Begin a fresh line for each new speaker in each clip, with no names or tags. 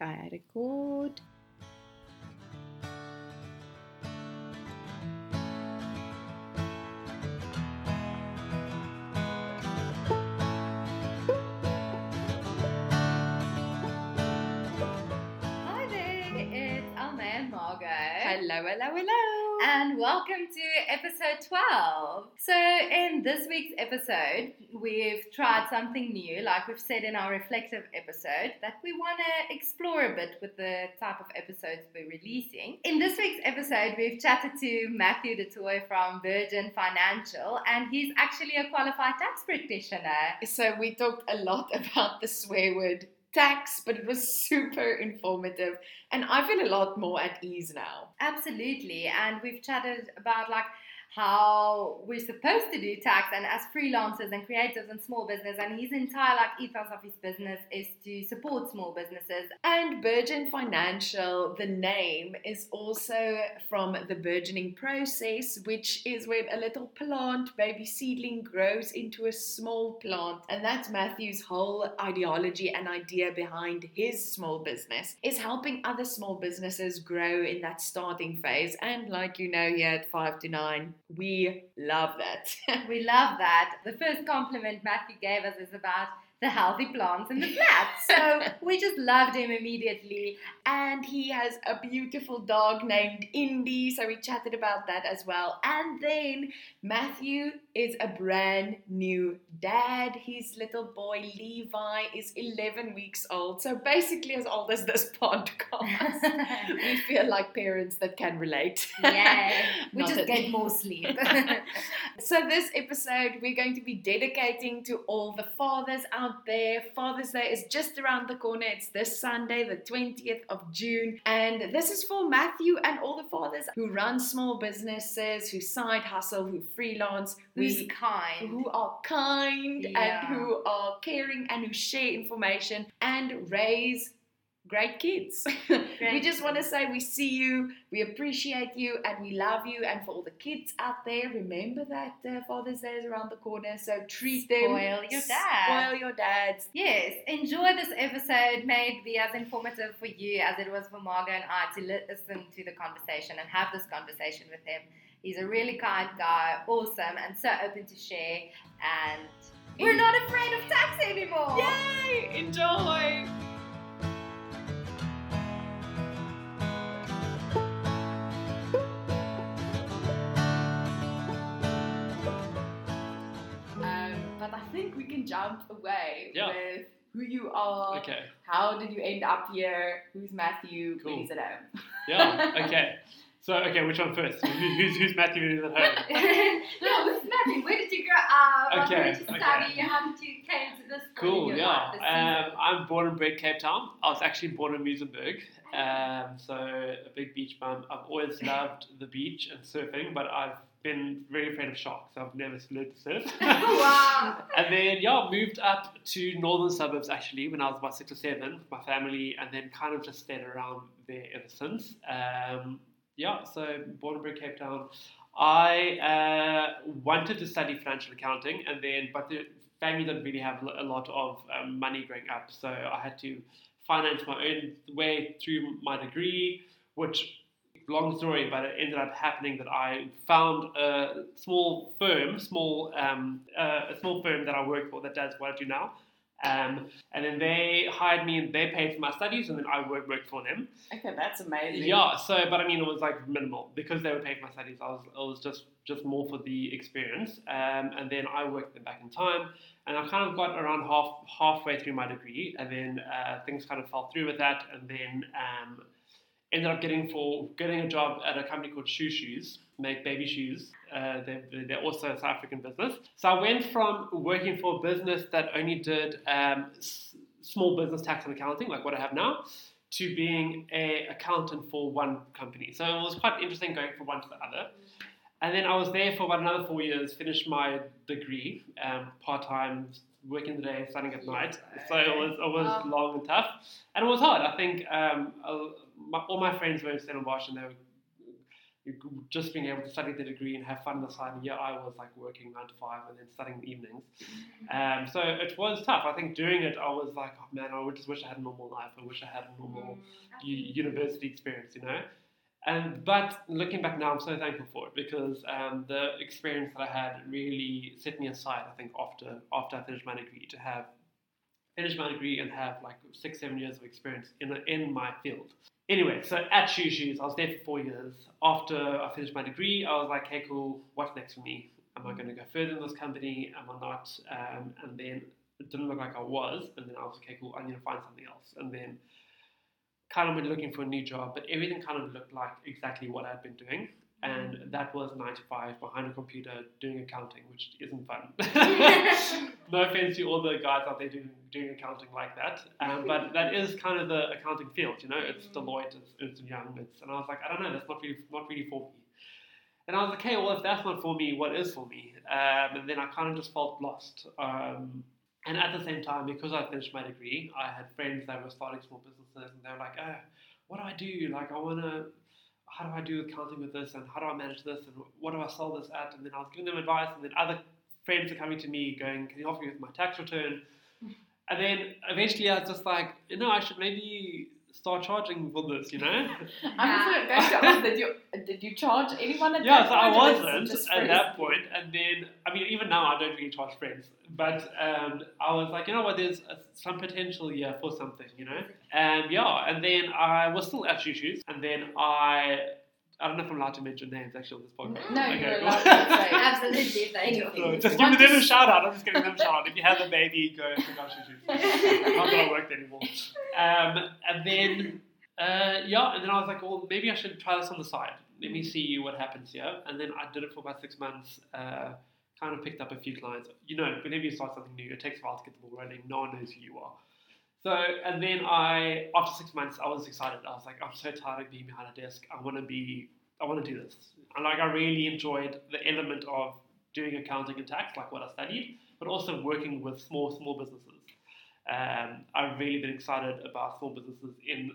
I record. Hello, hello, hello.
And welcome to episode 12. So, in this week's episode, we've tried something new, like we've said in our reflective episode, that we want to explore a bit with the type of episodes we're releasing. In this week's episode, we've chatted to Matthew DeToy from Burgeon Financial, and he's actually a qualified tax practitioner.
So we talked a lot about the swear word tax, but it was super informative, and I feel a lot more at ease now.
Absolutely. And we've chatted about like how we're supposed to do tax and as freelancers and creatives and small business and his entire like ethos of his business is to support small businesses.
And Burgeon Financial, the name is also from the burgeoning process, which is when a little plant, baby seedling, grows into a small plant. And that's Matthew's whole ideology and idea behind his small business is helping other small businesses grow in that starting phase. And like you know, here at five to nine, we love that.
We love that. The first compliment Matthew gave us is about the healthy plants in the flat. So we just loved him immediately.
and he has a beautiful dog named Indy, so we chatted about that as well. And then Matthew is a brand new dad. His little boy Levi is 11 weeks old, so basically as old as this podcast. we feel like parents that can relate.
Yeah, We just get more sleep.
So, this episode, we're going to be dedicating to all the fathers out there. Father's Day is just around the corner. It's this Sunday, the 20th of June. And this is for Matthew and all the fathers who run small businesses, who side hustle, who freelance,
Who's kind.
who are kind
Yeah.
and who are caring and who share information and raise great kids. we just want to say we see you, we appreciate you, and we love you. And for all the kids out there, remember that uh, Father's Day is around the corner, so treat them.
Spoil your dad.
Spoil your dads.
Yes, enjoy this episode. May it be as informative for you as it was for Margot and I to listen to the conversation and have this conversation with him. He's a really kind guy, awesome, and so open to share. And we're not afraid of tax anymore.
Yay! Enjoy! Um, but I think we can jump away
Yeah.
with who you are.
Okay.
How did you end up here? Who's Matthew?
Cool.
When he's at home.
Yeah. Okay. So okay, which one first? Who's who's Matthew and who's at home?
no, who's Matthew? Where did you grow up?
Okay,
did you
okay.
How did you came to this
Cool. Yeah.
this?
Um, I'm born and bred Cape Town. I was actually born in Muizenberg. Um, so a big beach bum. I've always loved the beach and surfing, but I've been very afraid of sharks. I've never learned to surf.
wow.
And then, yeah, moved up to northern suburbs actually when I was about six or seven with my family, and then kind of just stayed around there ever since. Um, yeah, so born and bred Cape Town. I uh, wanted to study financial accounting, and then, but the family didn't really have a lot of um, money growing up, so I had to finance my own way through my degree, which long story, but it ended up happening that I found a small firm, small um, uh, a small firm that I work for that does what I do now. Um, and then they hired me and they paid for my studies, and then I worked worked for them.
Okay, that's amazing.
Yeah, so but I mean it was like minimal because they were paying for my studies. I was it was just just more for the experience. Um, and then I worked them back in time, and I kind of got around half halfway through my degree, and then uh, things kind of fell through with that, and then um, ended up getting for getting a job at a company called Shoe Shoes, make baby shoes. Uh, they're, they're also a South African business. So I went from working for a business that only did um, s- small business tax and accounting, like what I have now, to being a accountant for one company. So it was quite interesting going from one to the other. And then I was there for about another four years, finished my degree, um, part time, working the day, studying at night. So it was it was
Wow.
long and tough, and it was hard. I think um, my, all my friends were in Stellenbosch, and they were just being able to study the degree and have fun on the side. Yeah, I was like working nine to five and then studying in the evenings. Um, so it was tough. I think doing it, I was like, oh man, I just wish I had a normal life. I wish I had a normal u- university experience, you know. And but looking back now, I'm so thankful for it because um, the experience that I had really set me aside. I think after after I finished my degree to have finish my degree and have like six seven years of experience in in my field. Anyway, so at Shoe Shoes, I was there for four years. After I finished my degree, I was like, hey, cool, what's next for me? Am I going to go further in this company? Am I not? Um, and then it didn't look like I was. And then I was, okay, cool, I need to find something else. And then kind of went looking for a new job, but everything kind of looked like exactly what I'd been doing. And that was nine to five behind a computer doing accounting, which isn't fun. no offense to all the guys out there doing, doing accounting like that, um, but that is kind of the accounting field, you know. It's Deloitte, it's Ernst Young, it's, and I was like, I don't know, that's not really not really for me. And I was like, okay, well, if that's not for me, what is for me? Um, and then I kind of just felt lost. Um, and at the same time, because I finished my degree, I had friends that were starting small businesses, and they were like, oh, what do I do? Like, I want to how do I do accounting with this and how do I manage this and what do I sell this at? And then I was giving them advice, and then other friends are coming to me going, Can you help me with my tax return? And then eventually I was just like, you know, I should maybe start charging for this, you know?
I'm just going to ask, did you, did you charge anyone at
yeah,
that
so I
point? was it
wasn't at
friends?
that point, and then I mean, even now I don't really charge friends, but um, I was like, you know what, there's uh, some potential here for something, you know, and yeah, and then I was still at Shoe Shoes, and then I. I don't know if I'm allowed to mention names actually on this podcast.
No,
Okay,
you're
cool.
allowed to say.
Absolutely, say
So
anything.
just give them
to
a shout out. I'm just giving them a shout out. If you have a baby, go check out Shoe Shoes. Not that I work anymore. Um, and then, uh, yeah, and then I was like, well, maybe I should try this on the side. Let me see what happens here. And then I did it for about six months. Uh, kind of picked up a few clients. You know, whenever you start something new, it takes a while to get the ball rolling. No one knows who you are. So, and then I, after six months, I was excited. I was like, I'm so tired of being behind a desk. I want to be, I want to do this. And like, I really enjoyed the element of doing accounting and tax, like what I studied, but also working with small, small businesses. Um, I've really been excited about small businesses in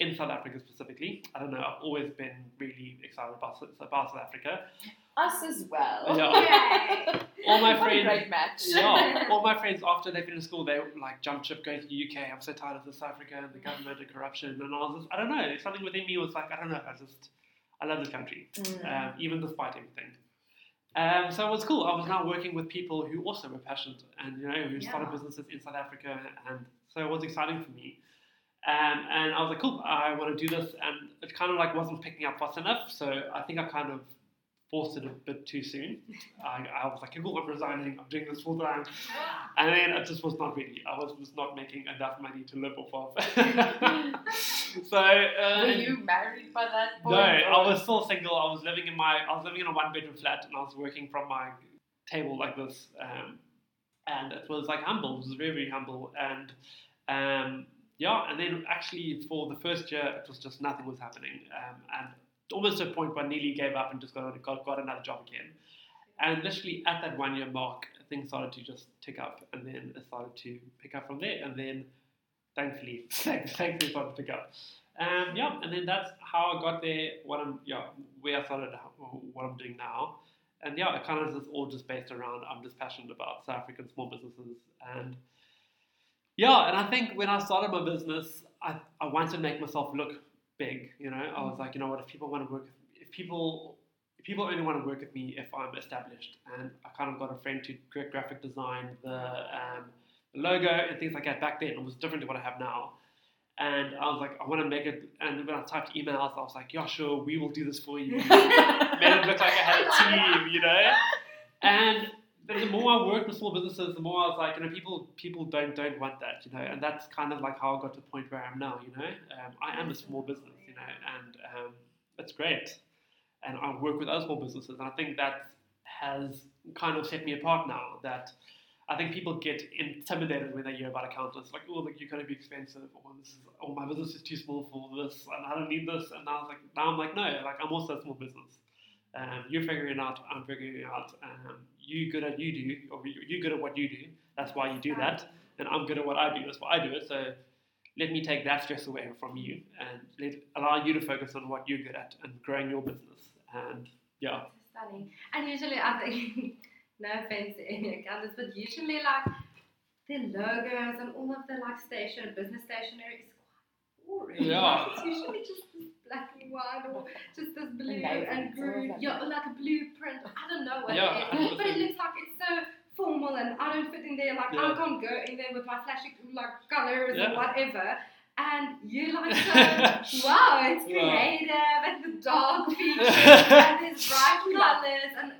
in South Africa specifically. I don't know. I've always been really excited about about South Africa.
Us as well.
Yeah.
Yay.
All my
what a
friends,
great match.
yeah, all my friends after they finished school, they like jump ship going to the UK. I'm so tired of the South Africa and the government and corruption. And I was just, I don't know, something within me was like, I don't know, I just, I love this country,
Mm.
um, even despite everything. Um, so it was cool. I was now working with people who also were passionate and you know who started
Yeah.
businesses in South Africa, and so it was exciting for me. Um, and I was like, cool, I want to do this, and it kind of like wasn't picking up fast enough. So I think I kind of forced it a bit too soon. I, I was like, cool, I'm resigning, I'm doing this full time. And then it just was not ready. I was just not making enough money to live off of. so uh,
Were you married by that point?
no, I was still single. I was living in my I was living in a one bedroom flat, and I was working from my table like this. Um, and it was like humble. It was very very humble, and um, yeah. And then actually for the first year, it was just nothing was happening, um, and almost to a point where I nearly gave up and just got got, got another job again. And literally at that one year mark, things started to just tick up, and then it started to pick up from there, and then thankfully, thankfully, started to pick up. Um, yeah, and then that's how I got there. What I'm, yeah, where I started, what I'm doing now, and yeah, it kind of is all just based around. I'm just passionate about South African small businesses, and yeah, and I think when I started my business, I, I wanted to make myself look big. You know, I was like, you know what, if people want to work, if people if people only want to work with me if I'm established, and I kind of got a friend to gra- graphic design the um, the logo and things like that back then. It was different to what I have now. And I was like, I want to make it. And when I typed emails, I was like, yeah, sure, we will do this for you. Made it look like I had a team, you know. And the, more I worked with small businesses, the more I was like, you know, people people don't don't want that, you know. And that's kind of like how I got to the point where I am now, you know. Um, I am a small business, you know, and um, it's great. And I work with other small businesses, and I think that has kind of set me apart now. That I think people get intimidated when they hear about accountants, like, oh, like you're going to be expensive, or this is, oh, my business is too small for this, and I don't need this. And I was like, now I'm like, no, like I'm also a small business. Um, you're figuring it out, I'm figuring it out. Um, you good at you do, or you- you're good at what you do. That's why you do that, and I'm good at what I do. That's why I do it. So let me take that stress away from you and let, allow you to focus on what you're good at and growing your business. And yeah,
stunning. And usually, I think, no offense to any accountants, but usually, like, the logos and all of the, like, station, business stationery is quite boring.
Yeah.
It's usually just this black and white or just this blue
navy,
and green.
like
Yeah, or like a blueprint. I don't know what
Yeah,
it is. But it looks like it's so formal and I don't fit in there. Like,
Yeah.
I can't go in there with my flashy, like, colors
Yeah.
or whatever. And you like so, wow, it's
Yeah.
creative and the dog features and there's bright colours and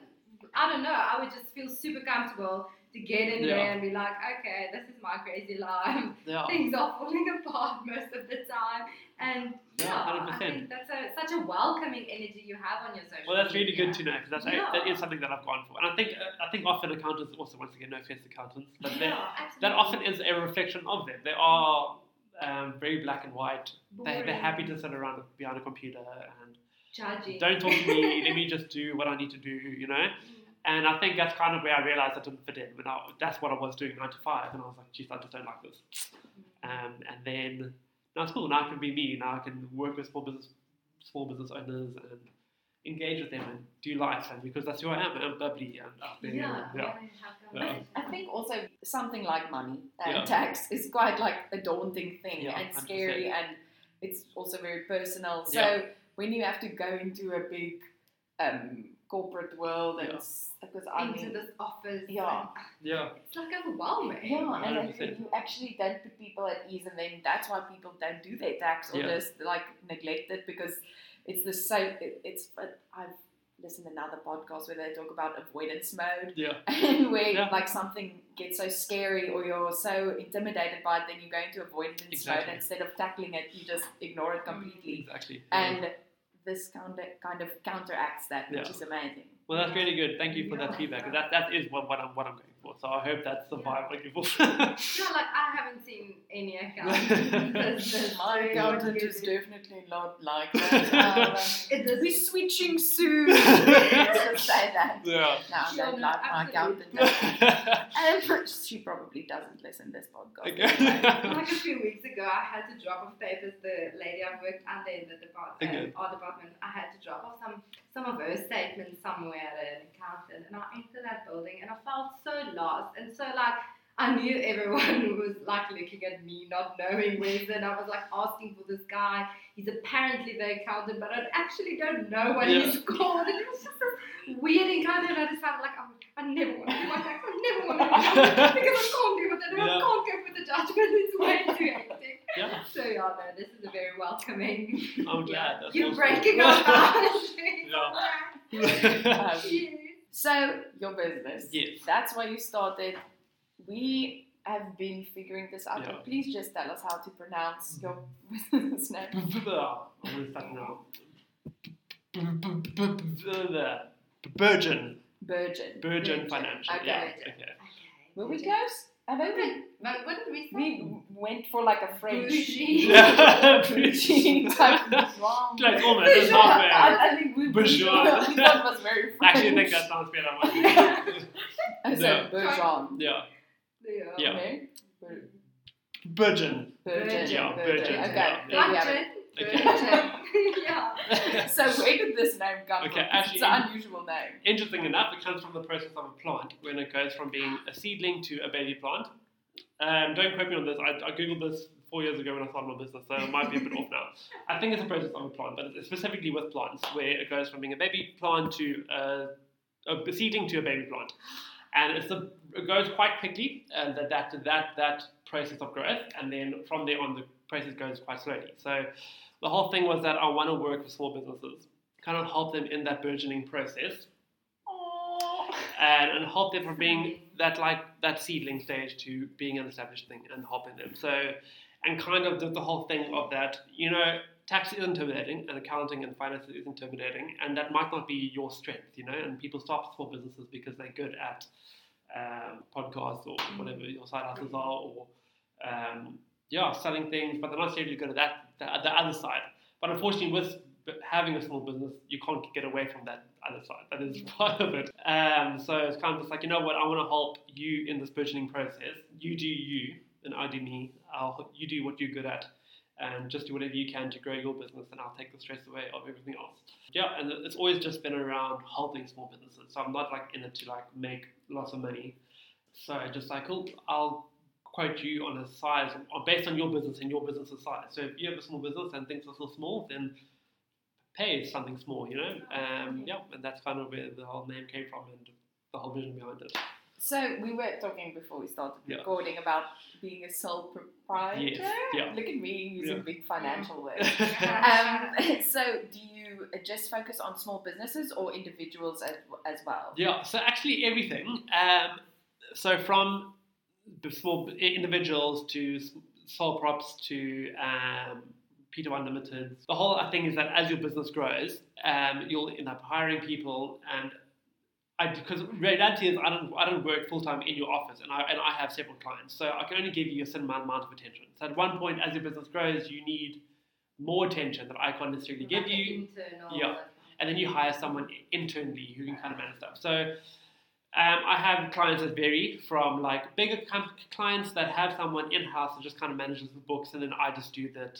I don't know, I would just feel super comfortable to get in
Yeah.
there and be like, okay, this is my crazy life.
yeah,
Things are falling apart most of the time. And
Yeah,
yeah, I
100%.
think that's a, such a welcoming energy you have on your social
Well, that's really
media.
good to know because that's
Yeah.
that is something that I've gone for, and I think uh, I think often accountants also once again no offense to accountants, but
Yeah,
that often is a reflection of them. They are um, very black and white. They, they're happy to sit around behind a computer and
judging.
don't talk to me. let me just do what I need to do, you know. And I think that's kind of where I realized I didn't fit in. When I, that's what I was doing nine to five, and I was like, geez, I just don't like this. Um, and then now it's cool. Now I can be me. Now I can work with small business, small business owners and engage with them and do life. And because that's who I am, I'm bubbly and up there.
Yeah,
and- yeah.
I
Yeah.
I think also something like money and
Yeah.
tax is quite like a daunting thing
Yeah,
and
100%.
scary and it's also very personal. So
Yeah.
when you have to go into a big um, corporate world and
Yeah.
because I
into
mean
this office.
Yeah.
Ah,
yeah.
It's like overwhelming.
yeah, and then
100%.
you actually don't put people at ease, and then that's why people don't do their tax or
Yeah.
just like neglect it because it's the same. it, it's. But I've listened to another podcast where they talk about avoidance mode,
Yeah.
and where
Yeah.
like something gets so scary or you're so intimidated by it, then you go into avoidance
Exactly.
mode instead of tackling it, you just ignore it completely,
Exactly.
and this kind of kind of counteracts that, which
Yeah.
is amazing.
Well, that's really good. Thank you for that feedback. That that is what, what I'm what I'm going for. So I hope that's the vibe I give off.
No, like I haven't seen any accountant
My accountant is definitely not like that. Um, we're switching soon. Let's say that.
yeah.
No, I
Yeah,
don't
no,
like my accountant. And she probably doesn't listen to this podcast. anyway.
like a few weeks ago, I had to drop off papers. The lady I worked under in the department,
Okay.
our department, I had to drop off some some of her statements somewhere at an accountant, and I entered that building, and I felt so lost and so like. I knew everyone was like looking at me, not knowing where's it. I was like asking for this guy. He's apparently the accountant, but I actually don't know what
Yeah.
he's called. And it was just this weird encounter. And I decided, like, I, I never want to do my tax. I never want to do it because I can't do it. And I
Yeah.
can't cope with the judgment. It's way too hectic.
yeah.
So yeah, no, this is a very welcoming.
I'm glad. That's
You're
awesome.
breaking our boundaries.
Yeah.
So, your business.
Yes.
That's why you started. We have been figuring this out,
Yeah.
please just tell us how to pronounce your mm-hmm. business name.
I'm gonna start now. Virgin.
Virgin.
Burgeon Financial.
Okay.
Yeah. Okay.
Were we close? I don't think
But what did we say?
we went for like a French.
Bougie.
Yeah.
Bougie type of wrong.
Like almost. It's halfway.
I, I think we, we, we
Bourgeois.
thought it was very French.
Actually, I think that sounds better.
I said Bourgeon.
Yeah.
Yeah.
Yeah.
Okay.
Virgin.
Virgin.
Yeah,
Virgin.
Virgin,
Okay.
yeah.
There we have it.
Okay.
Yeah.
So where did this name come
Okay,
from?
actually-
it's an unusual name.
Interesting enough, it comes from the process of a plant when it goes from being a seedling to a baby plant. Um, don't quote me on this. I, I googled this four years ago when I started my business, so it might be a bit off now. I think it's a process of a plant, but it's specifically with plants where it goes from being a baby plant to a, a seedling to a baby plant, and it's a, it goes quite quickly. And that that that that process of growth, and then from there on, the process goes quite slowly. So the whole thing was that I want to work with small businesses, kind of help them in that burgeoning process and, and help them from being that like that seedling stage to being an established thing and helping them. So, and kind of the, the whole thing of that, you know, tax is intimidating and accounting and finance is intimidating, and that might not be your strength, you know. And people start small businesses because they're good at um, podcasts or whatever your side hustles are, or um, yeah, selling things, but they're not necessarily good at that the, the other side. But unfortunately, with having a small business, you can't get away from that other side. That is part of it. Um, so it's kind of just like, you know what, I want to help you in this burgeoning process. You do you, and I do me. I'll, you do what you're good at. and just do whatever you can to grow your business, and I'll take the stress away of everything else. Yeah, and it's always just been around helping small businesses. So I'm not like in it to like make lots of money. So just like, cool, I'll quote you on a size or based on your business and your business's size. So if you have a small business and things are still small, then pay something small, you know. Um, yeah, and that's kind of where the whole name came from and the whole vision behind it.
So we were talking before we started
Yeah.
recording about being a sole proprietor.
Yes, yeah.
Look at me using
Yeah.
big financial words. um, so do you just focus on small businesses or individuals as, as well?
Yeah, so actually everything. Um, so from small individuals to sole props to um, Pty Limited, the whole thing is that as your business grows, um, you'll end up hiring people and. Because reality is, I don't, I don't work full time in your office, and I, and I have several clients, so I can only give you a certain amount, of attention. So at one point, as your business grows, you need more attention that I can't necessarily give you,
internal,
Yeah. and then you hire someone internally who can kind of manage stuff. So um, I have clients that vary from like bigger clients that have someone in house that just kind of manages the books, and then I just do the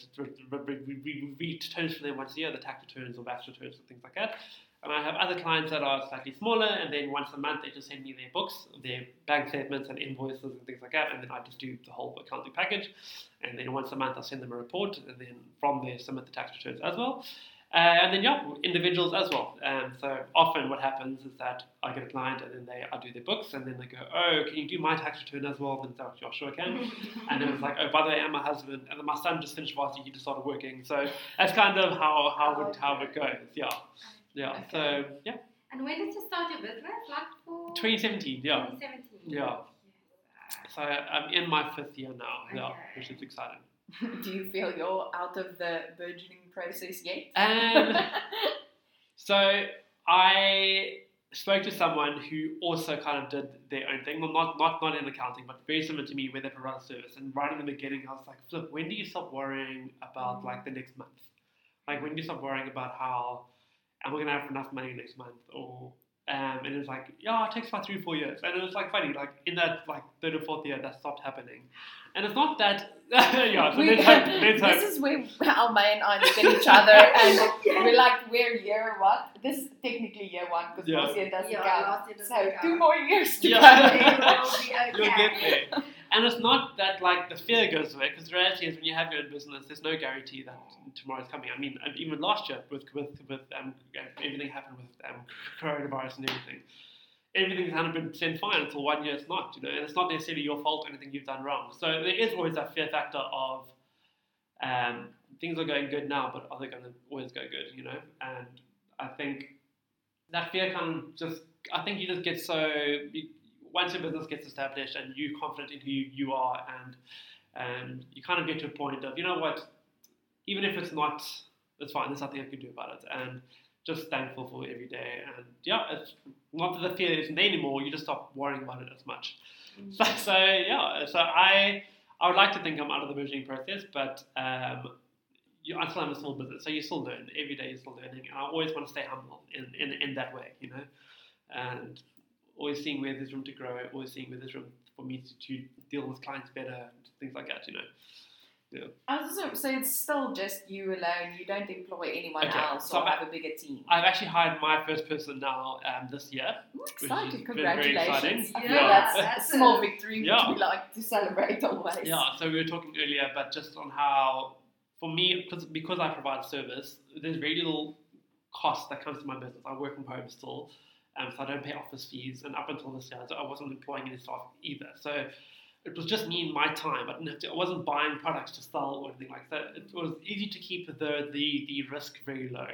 returns for them once a year, the tax returns or VAT returns and things like that. And I have other clients that are slightly smaller, and then once a month they just send me their books, their bank statements and invoices and things like that, and then I just do the whole accounting package. And then once a month I send them a report, and then from there submit the tax returns as well. Uh, and then yeah, individuals as well. Um, so often what happens is that I get a client and then they I do their books and then they go, oh, can you do my tax return as well? And so yeah, sure I can. and then it's like, oh, by the way, I'm a husband, and then my son just finished varsity, he just started working. So that's kind of how how it, how it goes. Yeah, yeah. So yeah,
And when did you start your business? Like for
2017. Yeah.
2017.
Yeah. So I'm in my fifth year now. Yeah, which is exciting.
do you feel you're out of the burgeoning process yet?
Um, So I spoke to someone who also kind of did their own thing. Well, not not not in accounting, but very similar to me, where they provide service. And right in the beginning, I was like, "Flip, when do you stop worrying about like the next month? Like when do you stop worrying about how am I gonna have enough money next month?" Or um, and it was like, "Yeah, it takes about three four years." And it was like funny, like in that like third or fourth year, that stopped happening. And it's not that. yeah, so
We-
let's hope. Let's hope.
this is where Alma and I look at each other and we're like, we're year one. This is technically year one because
Yeah.
last year doesn't
Yeah,
count.
last year doesn't
so
count.
two more years to
Yeah.
go.
will be okay.
You'll get there. And it's not that like the fear goes away because the reality is when you have your own business, there's no guarantee that tomorrow's coming. I mean, even last year with with with um, everything happened with um, coronavirus and everything. Everything's hundred percent fine until one year it's not, you know, and it's not necessarily your fault. or Anything you've done wrong. So there is always that fear factor of um, things are going good now, but are they going to always go good? You know, and I think that fear of just I think you just get so you, once your business gets established and you're confident in who you, you are and and you kind of get to a point of you know what even if it's not it's fine there's nothing I can do about it and just thankful for every day and yeah it's not that the fear isn't there anymore you just stop worrying about it as much so, so yeah so I I would like to think I'm out of the burgeoning process but um, you, I still have a small business, so you still learn. Every day you're still learning. And I always want to stay humble in, in, in that way, you know, and always seeing where there's room to grow, always seeing where there's room for me to, to deal with clients better, things like that, you know.
I was also, so it's still just you alone. You don't employ anyone
Okay,
else
so
or
I-
have a bigger team.
I've actually hired my first person now um, this year.
I'm
has
excited.
been very
Congratulations.
exciting.
I feel
Yeah,
that's,
that's
a small
a-
victory
Yeah.
which we like to celebrate always.
Yeah, so we were talking earlier, but just on how, for me, because because I provide service, there's very little cost that comes to my business. I work from home still, um, so I don't pay office fees. And up until this year, I wasn't employing any staff either. So it was just me and my time. I didn't to. I wasn't buying products to sell or anything like that. It was easy to keep the the, the risk very low.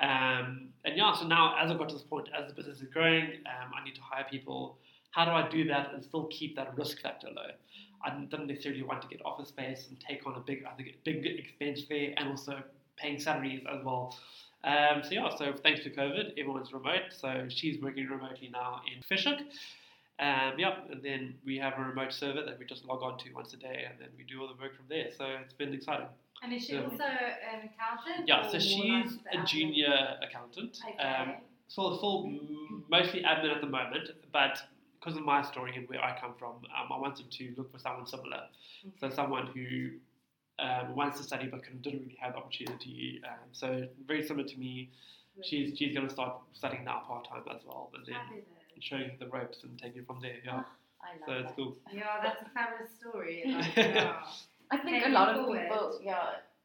Um, and yeah, so now as I've got to this point, as the business is growing, um, I need to hire people. How do I do that and still keep that risk factor low? I didn't necessarily want to get office space and take on a big, I think, big expense there, and also paying salaries as well. Um, so yeah, so thanks to COVID, everyone's remote. So she's working remotely now in Fish Hoek. Um, yeah, and then we have a remote server that we just log on to once a day, and then we do all the work from there. So it's been exciting.
And is she
Yeah.
also an accountant?
Yeah, so she's a junior accountant.
Okay.
Um, still, still mostly admin at the moment, but because of my story and where I come from, um, I wanted to look for someone similar. So someone who um, wants to study but couldn't- didn't really have the opportunity. Um, so very similar to me. She's she's going to start studying now part time as well, and then
Fabulous.
showing the ropes and taking it from there. Yeah,
I love
so it's cool.
Yeah, that's a fabulous story. Like, yeah.
I think a lot of
forward.
people, yeah,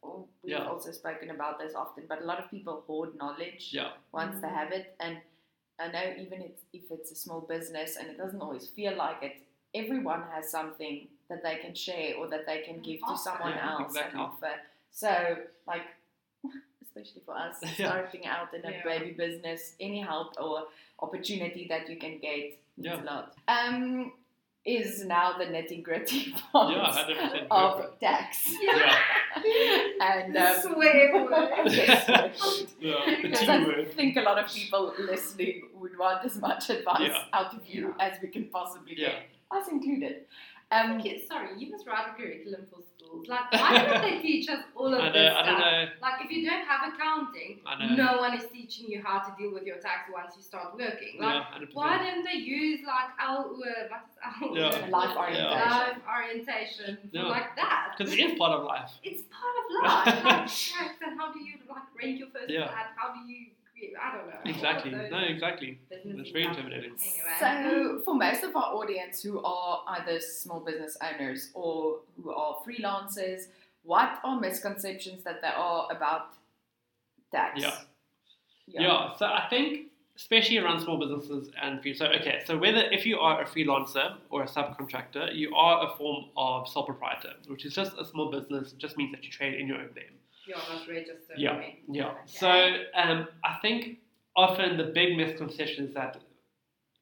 oh, we've
Yeah.
also spoken about this often, but a lot of people hoard knowledge
Yeah,
once they
Mm.
have it. And I know even if, if it's a small business and it doesn't always feel like it, everyone has something that they can share or that they can give to someone
Yeah,
else
exactly.
and offer. So, like, especially for us
Yeah.
starting out in a
Yeah.
baby business, any help or opportunity that you can get means
Yeah.
a lot. Um, is now the nitty gritty part
yeah,
of tax.
Yeah,
and
The
um,
swear word.
yes,
yeah, the
because
T
I
word.
think a lot of people listening would want as much advice
Yeah.
out of you as we can possibly
Yeah.
get, us included. Um,
Okay, sorry, you must write a curriculum for schools. Like, why don't they teach us all of
I
this
know,
stuff?
I don't know.
Like, if you don't have accounting, no one is teaching you how to deal with your tax once you start working. Like,
Yeah,
why don't they use like our what is our
Yeah.
Life orientation.
life orientation
Yeah.
like that?
Because it is part of life.
It's part of life. like tax and how do you like rent your first
Yeah.
flat? How do you create? I don't know.
Exactly.
All of
No, exactly.
business
That's very intimidating.
Anyway.
so, for most of our audience who are either small business owners or who are freelancers, what are misconceptions that there are about tax?
Yeah. Yeah. so I think especially around small businesses and free. So okay, so whether if you are a freelancer or a subcontractor, you are a form of sole proprietor, which is just a small business. It just means that you trade in your own name.
You're not registered.
Yeah. Yeah.
Okay.
So um, I think often the big misconception is that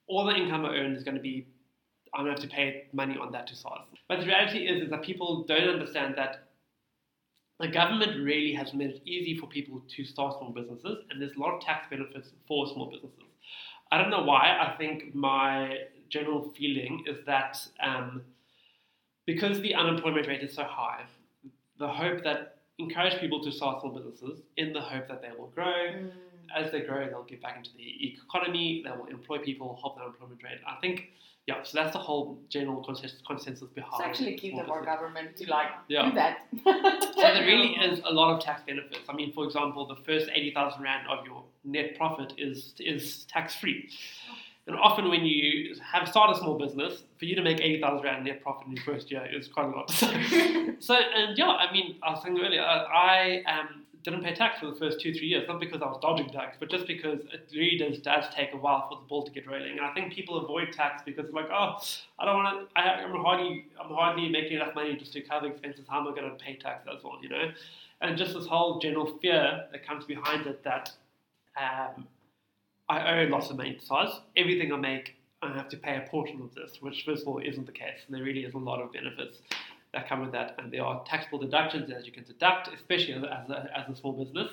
all the income I earn is going to be I'm going to have to pay money on that to SARS. But the reality is, is that people don't understand that the government really has made it easy for people to start small businesses, and there's a lot of tax benefits for small businesses. I don't know why. I think my general feeling is that um, because the unemployment rate is so high, the hope that encourage people to start small businesses in the hope that they will grow.
Mm,
As they grow, they'll get back into the economy. They will employ people, help the unemployment rate. I think, yeah. So that's the whole general consensus, consensus behind.
it's actually cute
small
of our government to like
Yeah.
do that.
So there really is a lot of tax benefits. I mean, for example, the first eighty thousand rand of your net profit is is tax free. And often when you have started a small business, for you to make eighty thousand rand net profit in your first year is quite a lot. so and yeah, I mean, I was saying earlier, I, I um, didn't pay tax for the first two three years, not because I was dodging tax, but just because it really does does take a while for the ball to get rolling. And I think people avoid tax because like, oh, I don't want to. I'm hardly I'm hardly making enough money just to cover expenses. How am I going to pay tax as well? You know, and just this whole general fear that comes behind it that um, I owe lots of money to. Everything I make, I have to pay a portion of this, which first of all isn't the case. And there really is a lot of benefits that come with that, and there are taxable deductions that you can deduct, especially as a, as a, as a small business.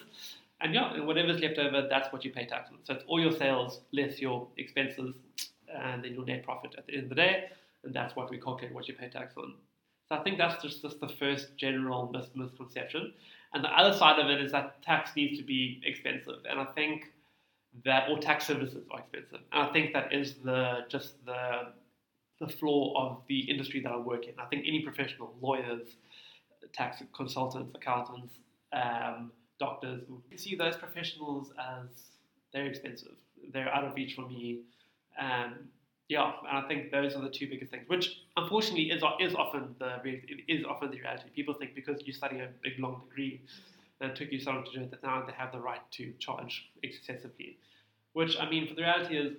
And yeah, and whatever's left over, that's what you pay tax on. So it's all your sales less your expenses, and then your net profit at the end of the day, and that's what we calculate what you pay tax on. So I think that's just, just the first general mis- misconception. And the other side of it is that tax needs to be expensive, and I think that or tax services are expensive. And I think that is the just the the flaw of the industry that I work in. I think any professional, lawyers, tax consultants, accountants, um, doctors, you see those professionals as they're expensive. They're out of reach for me. Um, yeah, and I think those are the two biggest things, which unfortunately is is often the is often the reality. People think because you study a big long degree it took you so long to do it that now they have the right to charge excessively. Which I mean, for the reality is,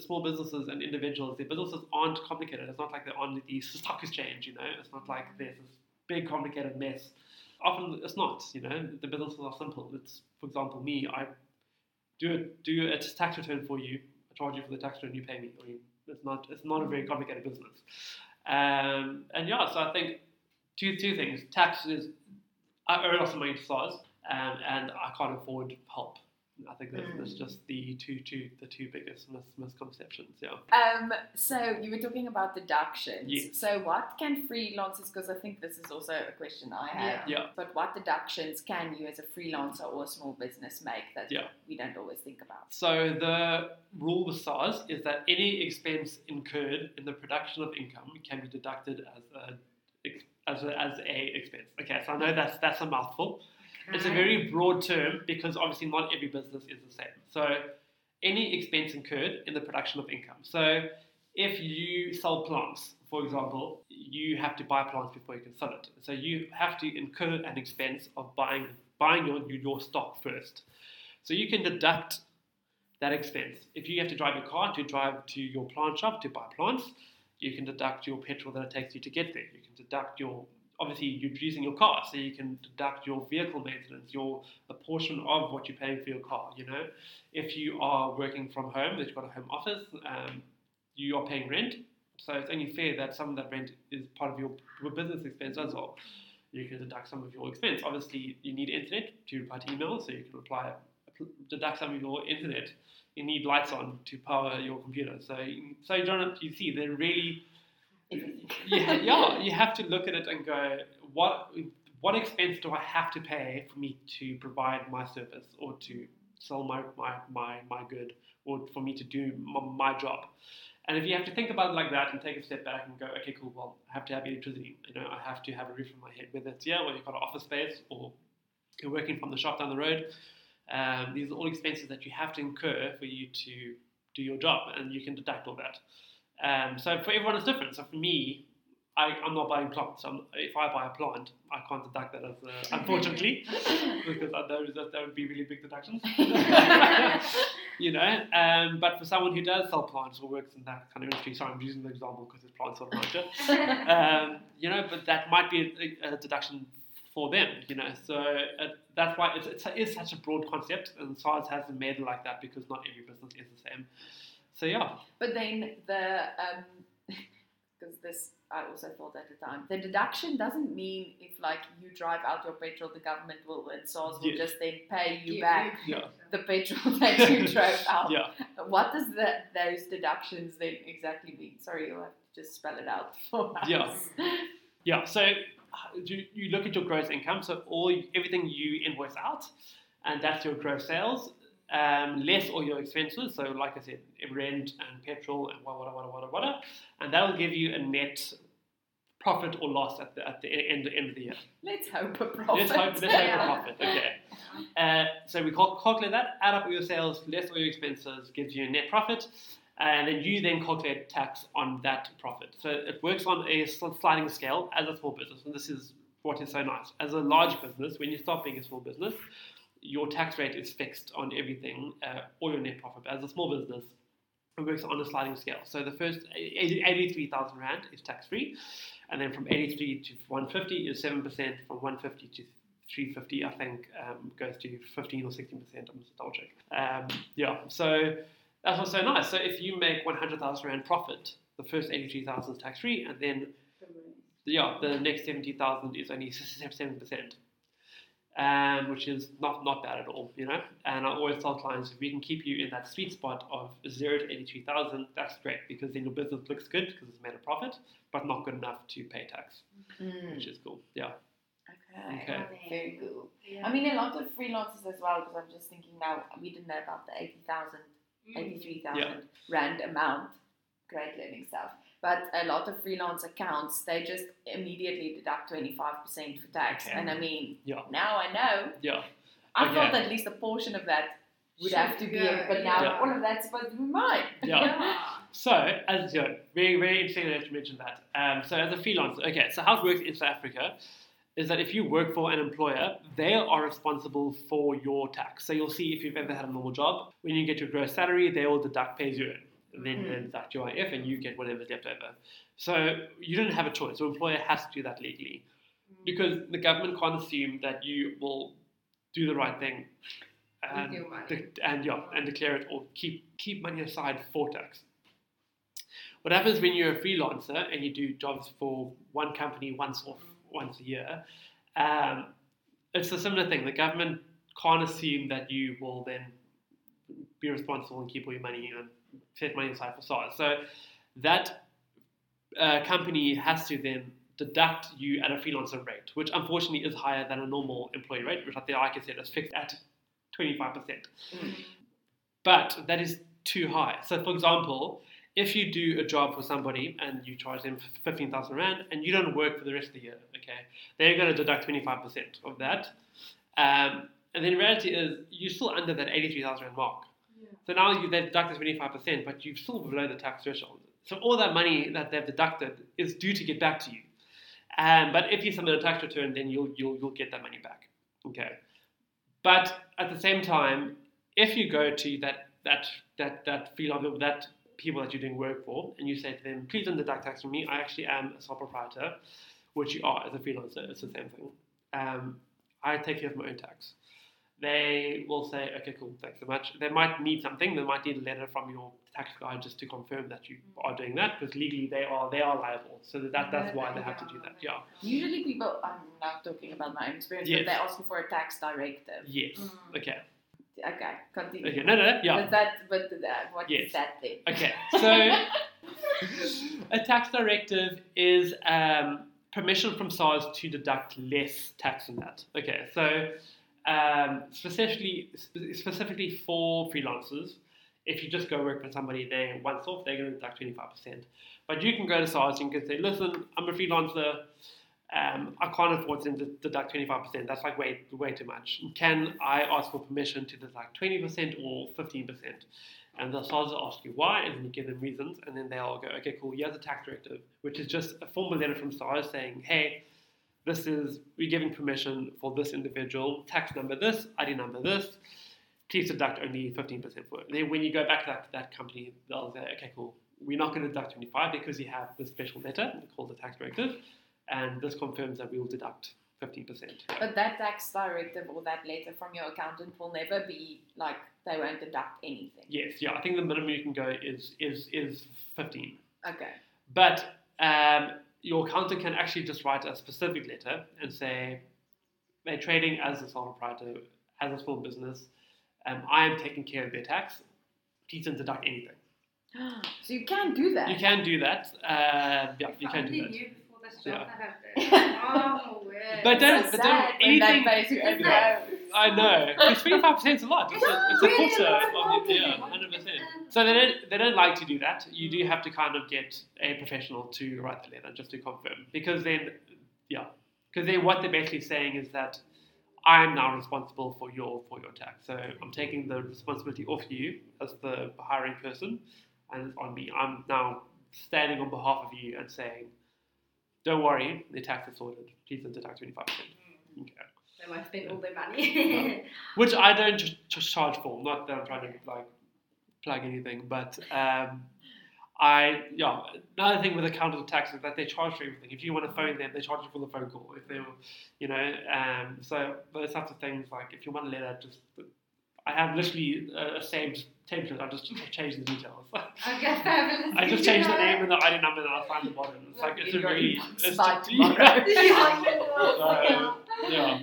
small businesses and individuals, their businesses aren't complicated. It's not like they're on the stock exchange, you know. It's not like there's this big complicated mess. Often it's not, you know. The businesses are simple. It's, for example, me. I do it, do a tax return for you. I charge you for the tax return. You pay me. I mean, it's not it's not a very complicated business. Um, and yeah, so I think two two things. Tax is I owe lots of money to SARS, um, and I can't afford help. I think that's, that's just the two two the two biggest mis- misconceptions. Yeah.
Um, so you were talking about deductions.
Yes.
So what can freelancers? Because I think this is also a question I had.
Yeah.
But what deductions can you, as a freelancer or a small business, make that
Yeah.
we don't always think about?
So the rule with SARS is that any expense incurred in the production of income can be deducted as a as a, as a expense. Okay, so I know mm. that's that's a mouthful. It's a very broad term because obviously not every business is the same. So any expense incurred in the production of income. So if you sell plants, for example, you have to buy plants before you can sell it. So you have to incur an expense of buying buying your your stock first. So you can deduct that expense. If you have to drive your car to drive to your plant shop to buy plants, you can deduct your petrol that it takes you to get there. You deduct your obviously you're using your car, so you can deduct your vehicle maintenance, your a portion of what you're paying for your car. You know, if you are working from home, that you've got a home office, um, you are paying rent. So it's only fair that some of that rent is part of your, business expense as well. You can deduct some of your expense. Obviously, you need internet to reply to emails, so you can apply deduct some of your internet. You need lights on to power your computer. So, so John, you see, they're really yeah, you have to look at it and go, what what expense do I have to pay for me to provide my service or to sell my, my, my, my good or for me to do my, my job? And if you have to think about it like that and take a step back and go, okay, cool, well, I have to have electricity. You know, I have to have a roof on my head, whether it's yeah, or you've got an office space or you're working from the shop down the road. Um, these are all expenses that you have to incur for you to do your job, and you can deduct all that. Um, so for everyone, it's different. So for me, I, am not buying plants. So if I buy a plant, I can't deduct that as a, unfortunately, because that, that would be really big deductions. you know, um, but for someone who does sell plants or works in that kind of industry, sorry, I'm using the example because it's plants on the um, you know, but that might be a, a deduction for them, you know. So uh, that's why it's, it's, it is such a broad concept, and SARS has made it like that because not every business is the same. So yeah.
But then the because um, this I also thought at the time the deduction doesn't mean if like you drive out your petrol, the government will and SARS will just then pay you back
yeah.
the petrol that you drove out.
Yeah.
What does the, those deductions then exactly mean? Sorry, you'll have to just spell it out for us.
Yeah. Yeah. So you, you look at your gross income, so all everything you invoice out, and that's your gross sales um, less all your expenses. So, like I said, rent and petrol and whatever, whatever, whatever, whatever, and that will give you a net profit or loss at the at the end, end of the year.
Let's hope a profit.
Let's hope, let's hope a profit. Okay. Uh, so we calculate that, add up all your sales, less all your expenses, gives you a net profit. And then you then calculate tax on that profit. So it works on a sliding scale as a small business, and this is what is so nice. As a large business, when you start being a small business, your tax rate is fixed on everything uh, or your net profit. But as a small business, it works on a sliding scale. So the first 83,000 Rand is tax free, and then from 83 to 150 is 7%, from 150 to 350, I think, um, goes to 15 or 16%. I'm just double check. Um, yeah, so that's what's so nice. So if you make 100,000 Rand profit, the first 83,000 is tax free, and then yeah, the next 70,000 is only 7% um, which is not, not bad at all, you know. And I always tell clients if we can keep you in that sweet spot of zero to eighty-three thousand, that's great because then your business looks good because it's made a profit, but not good enough to pay tax, mm. which is cool. Yeah.
Okay. okay. Very cool. Yeah. I mean, a lot of freelancers as well, because I'm just thinking now, we didn't know about the 80,000, mm. 83,000 yeah. Rand amount. Great learning stuff. But a lot of freelance accounts, they just immediately deduct 25% for tax. Okay. And I mean,
yeah.
now I know.
Yeah.
I okay. thought at least a portion of that would Should have to be, it, but now yeah. all of that's supposed to be mine.
Yeah. so, as you know, very, very interesting that you mentioned that. Um, so, as a freelancer, okay, so how it works in South Africa is that if you work for an employer, they are responsible for your tax. So, you'll see if you've ever had a normal job, when you get your gross salary, they will deduct pay as you earn then mm. then that UIF and you get whatever's left over. So you don't have a choice. The employer has to do that legally mm. because the government can't assume that you will do the right thing and, de- and yeah and declare it or keep keep money aside for tax. What happens when you're a freelancer and you do jobs for one company once or once a year? Um, it's a similar thing. The government can't assume that you will then be responsible and keep all your money and set money for SARS. So that uh, company has to then deduct you at a freelancer rate, which unfortunately is higher than a normal employee rate, which I think, like I said, is fixed at 25%. Mm. But that is too high. So, for example, if you do a job for somebody and you charge them 15,000 Rand and you don't work for the rest of the year, okay, they're going to deduct 25% of that. Um, and then reality is you're still under that 83,000 Rand mark. So now you, they've deducted 25%, but you're still below the tax threshold. So all that money that they've deducted is due to get back to you. Um, but if you submit a tax return, then you'll, you'll, you'll get that money back. Okay. But at the same time, if you go to that that that that freelancer, that people that you're doing work for, and you say to them, please don't deduct tax from me. I actually am a sole proprietor, which you are as a freelancer. It's the same thing. Um, I take care of my own tax. They will say, okay, cool, thanks so much. They might need something. They might need a letter from your tax guy just to confirm that you are doing that, because legally they are they are liable. So that that's why they have to do that. Yeah.
Usually, people, I'm not talking about my own experience,
Yes.
but they're asking for a tax directive.
Yes.
Mm.
Okay.
Okay, continue.
Okay. No, no, no. Yeah.
But that, but that, what is
Yes.
that then?
Okay, so a tax directive is um, permission from SARS to deduct less tax than that. Okay, so um, specifically specifically for freelancers, if you just go work for somebody, they once off, they're going to deduct twenty five percent. But you can go to SARS and you can say, listen, I'm a freelancer. Um, I can't afford to deduct 25%. That's like way, way too much. Can I ask for permission to deduct 20% or 15%? And the SARS will ask you why, and then you give them reasons, and then they'll go, okay, cool, here's a tax directive, which is just a formal letter from SARS saying, hey, this is, we're giving permission for this individual, tax number this, ID number this, please deduct only 15% for it. Then when you go back to that, that company, they'll say, okay, cool, we're not going to deduct 25 because you have this special letter called the tax directive, and this confirms that we will deduct 15%.
But that tax directive or that letter from your accountant will never be like they won't deduct anything.
Yes, yeah, I think the minimum you can go is is is 15.
Okay.
But um, your accountant can actually just write a specific letter and say, they're trading as a sole proprietor, as a small business. Um, I am taking care of their tax. Please don't deduct anything.
So you can do that.
You can do that. Uh, yeah, you
If
can
I
do
only
that.
knew before this
Yeah.
job that happened. Oh, weird.
But don't,
so
but don't
when that
anything.
you over.
Yeah. I know. Because 25% is a lot. It's a, it's a
Really
quarter
a lot
of
of
the, yeah,
money.
100%. So they don't, they don't like to do that. You do have to kind of get a professional to write the letter just to confirm. Because then, yeah. Because then what they're basically saying is that I'm now responsible for your for your tax. So I'm taking the responsibility off you as the hiring person and it's on me. I'm now standing on behalf of you and saying, don't worry, the tax is sorted. Please don't deduct 25%. Okay.
They might spend all their money.
Which I don't just charge for. Not that I'm trying to like plug anything, but um, I yeah. Another thing with accountable tax is that they charge for everything. If you want to phone them, they charge you for the phone call. If they, were, you know, um, so those types of things. Like if you want a letter, just I have literally a, a saved template. I just changed the details.
okay, fabulous.
I just changed the name and the ID number, and I signed the bottom. It's like it's a
In
really it's
by
just,
tomorrow.
yeah, you know.
Uh, yeah.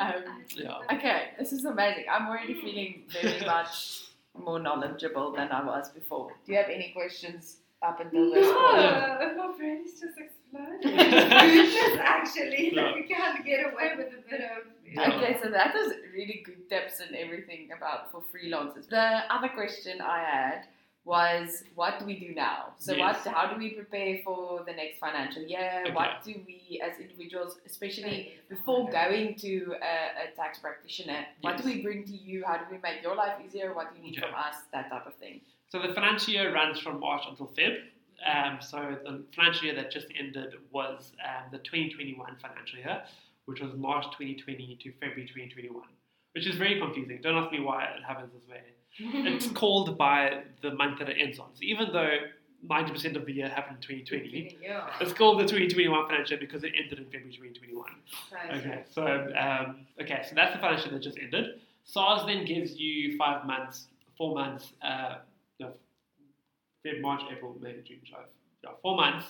Um,
Yeah.
Okay, this is amazing. I'm already feeling very much more knowledgeable than I was before. Do you have any questions up until this point?
No, my brain is just exploding. Goodness, actually,
Yeah.
that we can't get away with a bit of.
Yeah.
Okay, so that was really good tips and everything about for freelancers. The other question I had was, what do we do now? So,
Yes.
what? How do we prepare for the next financial year?
Okay.
What do we, as individuals, especially before going to a, a tax practitioner, what do we bring to you? How do we make your life easier? What do you need
Okay.
from us? That type of thing.
So the financial year runs from March until Feb. Um, so the financial year that just ended was um, the 2021 financial year, which was March 2020 to February 2021, which is very confusing. Don't ask me why it happens this way. It's called by the month that it ends on. So even though 90% of the year happened in 2020,
Yeah.
it's called the 2021 financial because it ended in February 2021.
So,
Okay, so um, okay, so that's the financial that just ended. SARS then gives you five months, four months, uh, no, Feb, March, April, May, June, July, yeah, four months,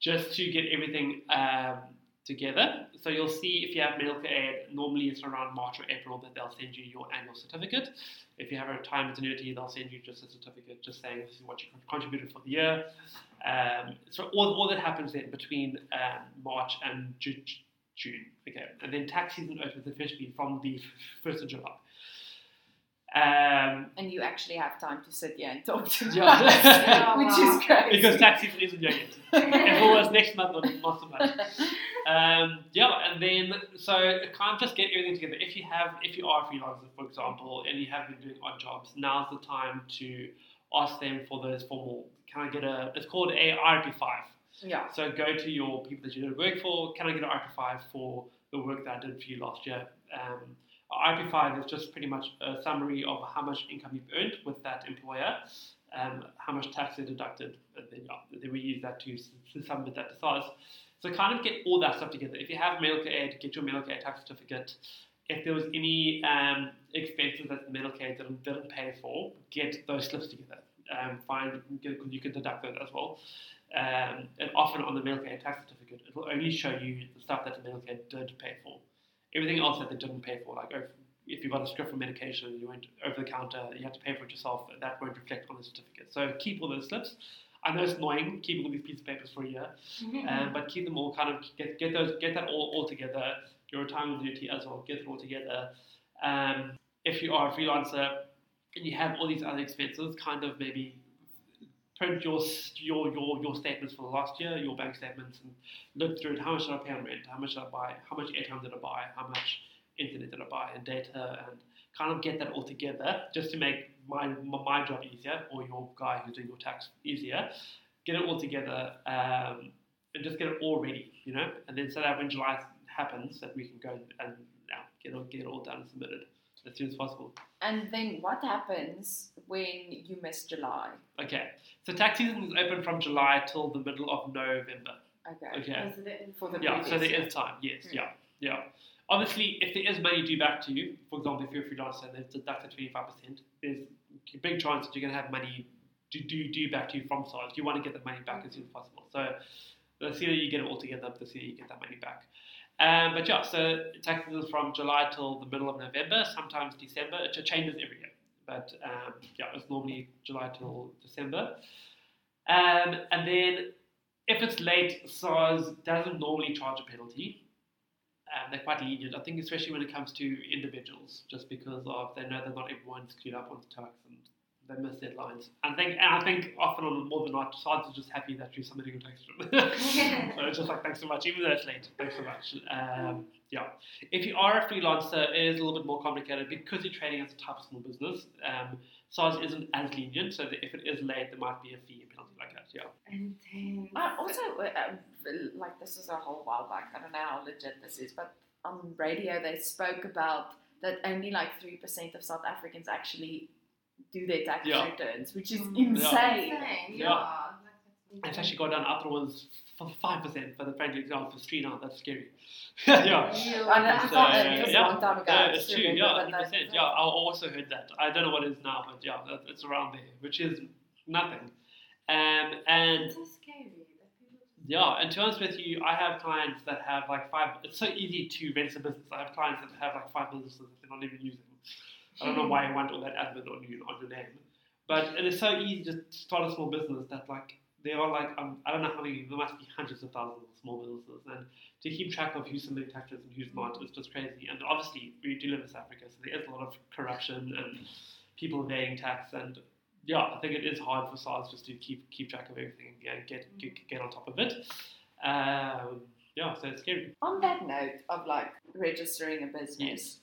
just to get everything um, together. So you'll see if you have medical aid, normally it's around March or April that they'll send you your annual certificate. If you have a retirement annuity, they'll send you just a certificate, just saying this is what you contributed for the year. Um, so all, all that happens then between um, March and Ju- June, okay, and then tax season opens officially from the first of July. Um,
And you actually have time to sit here and talk to
Yeah.
us,
Oh,
which
wow.
is great.
because tax season isn't yet. if it was next month, not, not so much. Um, yeah, and then so kind of just get everything together. If you have, if you are a freelancer, for example, and you have been doing odd jobs, now's the time to ask them for those formal. Can I get a? It's called a RP five.
yeah.
So go to your people that you did work for. Can I get an RP five for the work that I did for you last year? Um, RP five is just pretty much a summary of how much income you've earned with that employer, um, how much tax they deducted, and then, we use that to, submit that to SARS. So kind of get all that stuff together. If you have medical aid, get your medical aid tax certificate. If there was any um, expenses that the medical aid didn't, didn't pay for, get those slips together. Um, find get, you can deduct those as well. Um, and often on the medical aid tax certificate, it will only show you the stuff that the medical aid did pay for. Everything else that they didn't pay for, like if, if you got a script for medication you went over the counter, you had to pay for it yourself, that won't reflect on the certificate. So keep all those slips. I know it's annoying keeping all these pieces of papers for a year, um, but keep them all kind of get, get those get that all, all together. Your retirement duty as well, get it all together. Um, if you are a freelancer and you have all these other expenses, kind of maybe print your your your your statements for the last year, your bank statements, and look through it. How much did I pay on rent? How much did I buy? How much airtime did I buy? How much internet did I buy? And data, and kind of get that all together just to make my my, job easier, or your guy who's doing your tax easier. Get it all together um, and just get it all ready, you know. And then so that when July happens, that we can go and yeah, get it, get it all done and submitted as soon as possible.
And then what happens when you miss July?
Okay, so tax season is open from July till the middle of November.
Okay.
Okay.
For the
Yeah, so
previous
there time. Yes,
Mm.
yeah, yeah. Obviously, if there is money due back to you, for example, if you're a freelancer and they've deducted twenty five percent, there's a big chance that you're going to have money due, due, due back to you from SARS. You want to get the money back as soon as possible. So the sooner you get it all together, the sooner you get that money back. Um, but yeah, so tax season is from July till the middle of November, sometimes December. It changes every year, but um, yeah, it's normally July till December. Um, and then if it's late, SARS doesn't normally charge a penalty. Um, they're quite lenient, I think, especially when it comes to individuals, just because of they know that not everyone's clued up on the tax and they miss deadlines. And I think, and I think often on more than not, SARS is just happy that you're submitting your tax return. so it's just like thanks so much, even though it's late. Thanks so much. Um, yeah. If you are a freelancer, it is a little bit more complicated because you're trading as a type of small business. Um, SARS isn't as lenient, so that if it is late, there might be a fee, a penalty like that. Yeah.
Intense.
Uh, also, uh, uh, like this is a whole while back. I don't know how legit this is, but on radio they spoke about that only like three percent of South Africans actually do their tax
Yeah.
returns, which is
Mm.
insane.
Insane,
Yeah.
yeah.
It's actually got down other ones for five percent for the friendly example for three now. That's scary. yeah. yeah.
I know, it's
So,
not- it was a
yeah.
long time ago.
Yeah,
I
it's true. Yeah, hundred percent. Yeah, I also heard that. I don't know what it is now, but yeah, it's around there, which is nothing. Um, and
It's so scary. that people just-
yeah, and to be honest with you, I have clients that have like five. It's so easy to rent a business. I have clients that have like five businesses that they're not even using. I don't know why you want all that admin on you on your name, but it is so easy to start a small business that like there are like um, I don't know how many. There must be hundreds of thousands of small businesses, and to keep track of who's submitting taxes and who's not is just crazy. And obviously, we do live in South Africa, so there is a lot of corruption and people evading tax and yeah, I think it is hard for SARS just to keep keep track of everything and get get, get on top of it. Um, yeah, so it's scary.
On that note of like registering a business,
Yes.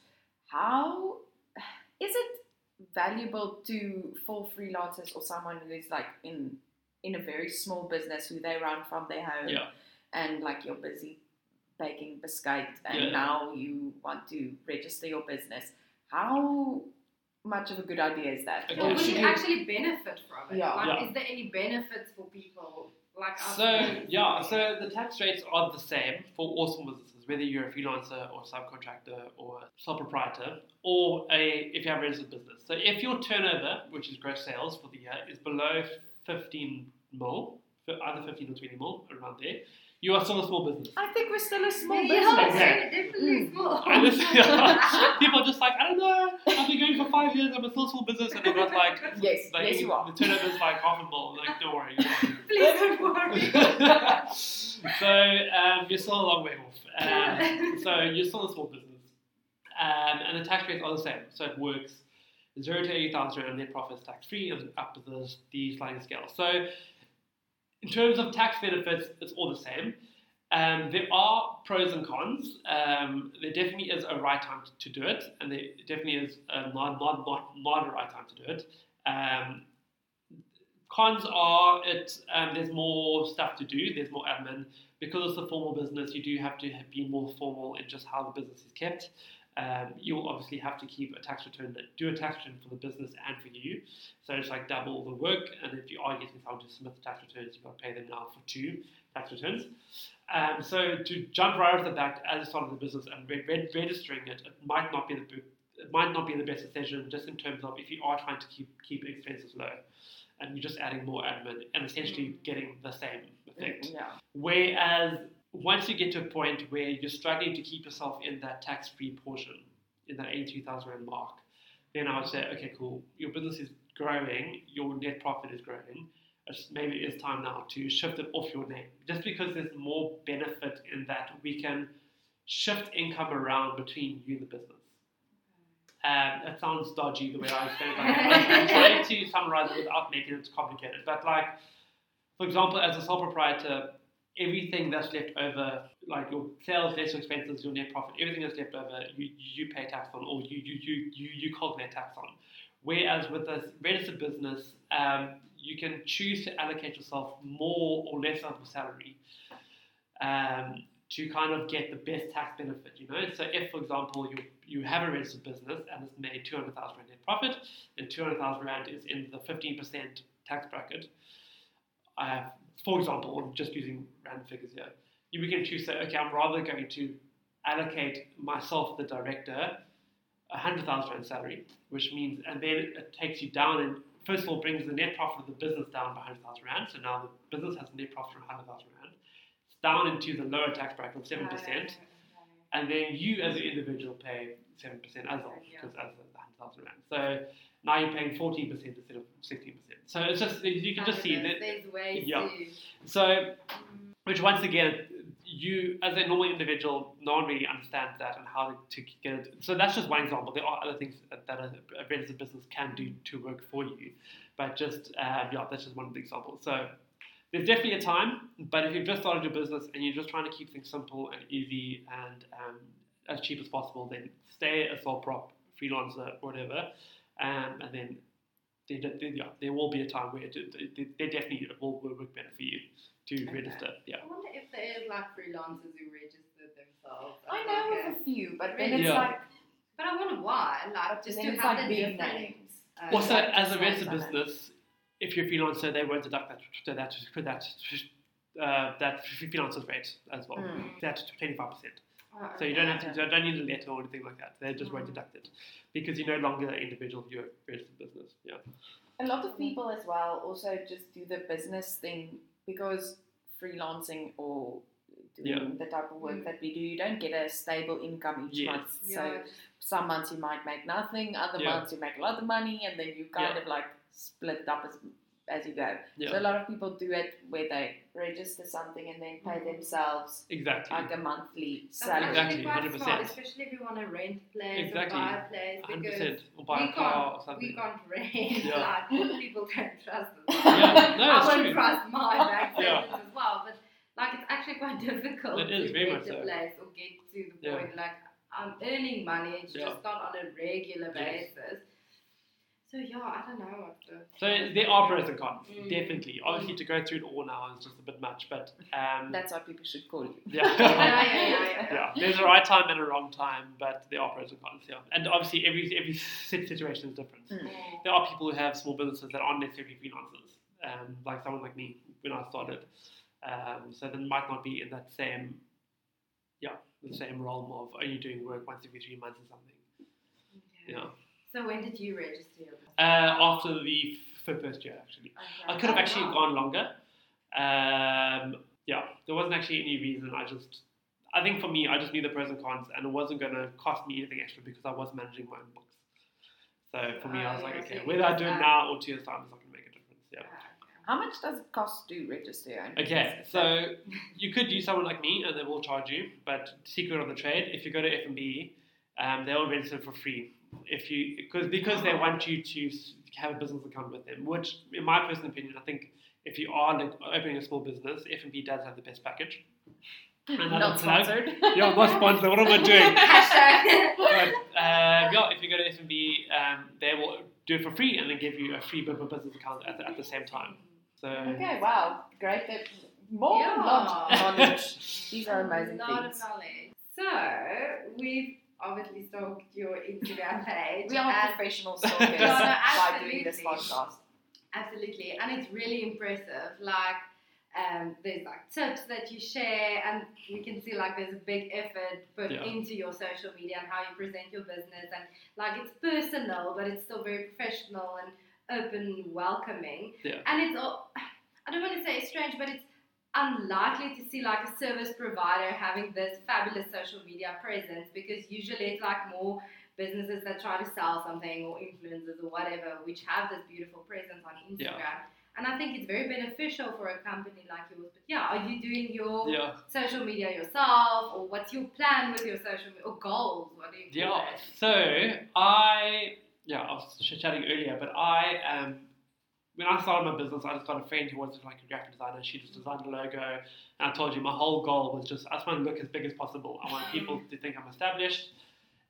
how is it valuable to for freelancers or someone who is like in in a very small business who they run from their home
Yeah.
and like you're busy baking biscuit and
Yeah.
now you want to register your business. How much of a good idea is that?
Okay.
Or
Or
would you
you-
actually benefit from it?
Yeah.
Like,
Yeah.
is there any benefits for people like?
So yeah, so the tax rates are the same for all small businesses, whether you're a freelancer or subcontractor or a sole proprietor, or a if you have a registered business. So if your turnover, which is gross sales for the year, is below 15 mil, fi- either 15 or 20 mil, around there, you are still a small business.
I think we're still a small
yeah,
business.
Okay.
definitely
Mm.
small.
And this, people are just like, I don't know, I've been going for five years, I'm a still small business, and they've got like,
Yes,
like
yes you are.
the turnover is like half a mil. Like, don't worry.
Please don't worry.
so um, you're still a long way off. Um, so you're still a small business, um, and the tax rates are the same. So it works. zero to eighty thousand rand net profit is tax free, and up to the the sliding scale. So, in terms of tax benefits, it's all the same. Um, there are pros and cons. Um, there definitely is a right time to, to do it, and there definitely is a not not not, not a right time to do it. Um, cons are it um, there's more stuff to do. There's more admin because it's a formal business. You do have to be more formal in just how the business is kept. Um, you'll obviously have to keep a tax return that do a tax return for the business and for you. So it's like double the work. And if you are getting someone to submit the tax returns, you've got to pay them now for two tax returns. Um, so to jump right off the bat as a start of the business and re- re- registering it, it might not be the it might not be the best decision just in terms of if you are trying to keep keep expenses low and you're just adding more admin and essentially mm-hmm. getting the same effect.
Yeah.
Whereas once you get to a point where you're struggling to keep yourself in that tax-free portion, in that 82,000 rand mark, then I would say, okay, cool, your business is growing, your net profit is growing. Maybe it's time now to shift it off your name, just because there's more benefit in that we can shift income around between you and the business. Um, it sounds dodgy the way I say it. Like, I'm, trying to summarize it without making it complicated. But like, for example, as a sole proprietor, everything that's left over, like your sales, less expenses, your net profit, everything that's left over, you, you pay tax on, or you you, you, you, you calculate tax on. Whereas with a registered business, um, you can choose to allocate yourself more or less of your salary um, to kind of get the best tax benefit. You know, so if, for example, you you have a registered business and it's made two hundred thousand rand net profit, and two hundred thousand rand is in the fifteen percent tax bracket. For example, I'm just using random figures here. You we can choose to say, okay, I'm rather going to allocate myself, the director, a hundred thousand rand salary, which means, and then it takes you down and first of all brings the net profit of the business down by hundred thousand rand. So now the business has a net profit of hundred thousand rand. Down into the lower tax bracket of seven percent, and then you as an individual pay seven percent as well
Yeah.
because as hundred thousand rand. So now you're paying fourteen percent instead of sixteen percent. So it's just you can just see that.
There's ways
Yeah. So which once again, you as a normal individual, no one really understands that and how to get it. So that's just one example. There are other things that a registered business can do to work for you, but just uh, yeah, that's just one of the examples. So there's definitely a time, but if you've just started your business and you're just trying to keep things simple and easy and um, as cheap as possible, then stay a sole prop freelancer, whatever, um, and then. There, there, yeah, there will be a time where it, it, it, there definitely will will work better for you to
Okay.
register. Yeah.
I wonder if there is like freelancers who register themselves. as
I know
like
of
a-
a few, but then
Really?
it's
Yeah.
like
But I wonder why. Like just
then
to
it's
have
like
the different.
names.
uh,
Also,
like
as a
just
registered business, if you're a freelancer, they won't deduct that that for that uh, that freelancer's rate as well.
Mm.
That twenty five percent.
oh,
So you don't have to, you don't need a letter or anything like that. They just won't
Mm.
deduct it because you're no longer an individual. You're a registered business. Yeah.
A lot of people as well also just do the business thing because freelancing or doing
Yeah.
the type of work
Mm.
that we do, you don't get a stable income each
Yes.
month.
Yeah,
So some months you might make nothing, other
Yeah.
months you make a lot of money, and then you kind
Yeah.
of like split it up as, as you go.
Yeah.
So a lot of people do it where they register something and then pay
Mm.
themselves
Exactly.
like a monthly salary.
Exactly,
quite
100%.
smart, especially if you want to rent a place
Exactly.
or buy a place
Hundred
because
percent. Or buy
we
a car or
can't,
something.
we can't rent.
Yeah.
Like people don't trust us.
Yeah, no,
I
it's
won't
true.
trust my bank
Yeah.
as well. But like it's actually quite difficult
It is,
to
very
get
much
a
so.
place or get to the
Yeah.
point like I'm earning money. It's
Yeah.
just not on a regular
Yes.
Basis. So yeah, I don't know what the.
So there are pros and cons,
Mm.
definitely. Obviously, to go through it all now is just a bit much, but um,
That's what people should call you.
yeah.
yeah, yeah, yeah, yeah.
yeah, there's a right time and a wrong time, but there are pros and cons. Yeah, and obviously every every situation is different.
Mm.
Mm.
There are people who have small businesses that aren't necessarily freelancers, um, like someone like me when I started. Um, so they might not be in that same, yeah, the same realm of only doing work once every three months or something.
Okay.
Yeah.
So when did you register your business?
Uh, after the f- first year, actually. I could have
Oh,
actually
wow.
gone longer. Um, yeah, there wasn't actually any reason. I just, I think for me, I just knew the pros and cons, and it wasn't going to cost me anything extra because I was managing my own books. So for me, I was
Oh,
like, okay,
so you
whether I
just
do it now or two years time, it's not going to make a difference. Yeah.
How much does it cost to register your own
Okay,
business?
so you could use someone like me, and they will charge you. But secret of the trade, if you go to FNB, um, they'll register for free if you because because they want you to have a business account with them. Which, in my personal opinion, I think if you are opening a small business, FNB does have the best package. Another
Not
plug.
sponsored.
Yeah, I'm not sponsored. What am I doing?
Hashtag.
but uh, yeah, if you go to FNB, um, they will do it for free and then give you a free bu- bu- business account at the, at the same time. So
Okay, wow, great. That more
Yeah.
lot knowledge. These are amazing
A lot
things.
of knowledge. So we've obviously stalked your Instagram page.
We are
and-
professional stalkers
No, no,
by doing this
absolutely.
podcast.
Absolutely, and it's really impressive. Like, um, there's like tips that you share, and we can see like there's a big effort put
Yeah.
into your social media and how you present your business, and like it's personal, but it's still very professional and open, welcoming.
Yeah.
And it's all, I don't want to say it's strange, but it's unlikely to see like a service provider having this fabulous social media presence because usually it's like more businesses that try to sell something or influencers or whatever which have this beautiful presence on Instagram.
Yeah.
And I think it's very beneficial for a company like yours. But yeah, are you doing your
yeah,
social media yourself or what's your plan with your social media or goals? What do you call
yeah. So I yeah I was ch- chatting earlier, but I um when I started my business, I just got a friend who was like a graphic designer. She just designed the logo, and I told you my whole goal was just I just want to look as big as possible. I want people to think I'm established,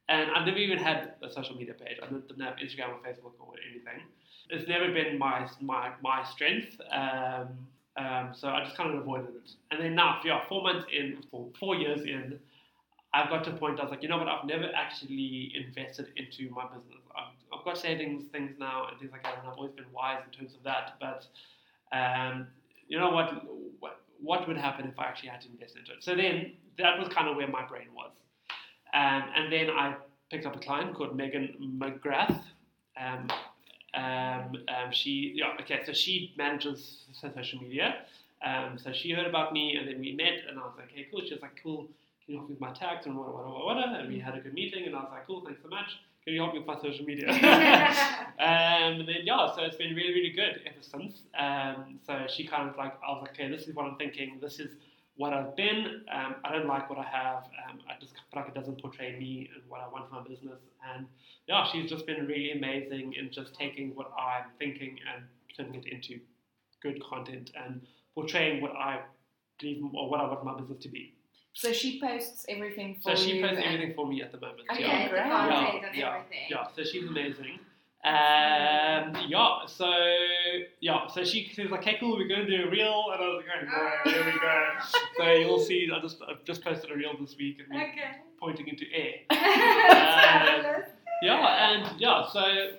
and I never even had a social media page. I didn't have Instagram or Facebook or anything. It's never been my my my strength. Um, um, so I just kind of avoided it. And then now, yeah, four months in, four, four years in, I've got to a point I was like, you know what, I've never actually invested into my business. I've, got savings things now and things like that, and I've always been wise in terms of that. But um, you know what, what, what would happen if I actually had to invest into it? So then that was kind of where my brain was. Um, and then I picked up a client called Megan McGrath. Um, um, um, she, yeah, okay, so she manages social media. Um, so she heard about me, and then we met, and I was like, okay, cool. She was like, cool. Can you help me with my tax and what? And we had a good meeting, and I was like, cool, thanks so much. Can you help me with my social media? um, and then yeah, so it's been really, really good ever since. Um, so she kind of like, I was like, okay, this is what I'm thinking. This is what I've been. Um, I don't like what I have. Um, I just feel like it doesn't portray me and what I want for my business. And yeah, she's just been really amazing in just taking what I'm thinking and turning it into good content and portraying what I believe or what I want my business to be.
So she posts everything for
So she
you.
posts
and-
everything for me at the moment.
Okay,
yeah.
great.
Yeah, yeah,
everything.
Yeah, so she's amazing. Um, yeah, so yeah, so she, she was like, "Okay, cool, we're going to do a reel," and I was like, "Oh, here we go." so you'll see. I just I've just posted a reel this week and
Okay.
pointing into air.
Fabulous.
Yeah, and yeah, so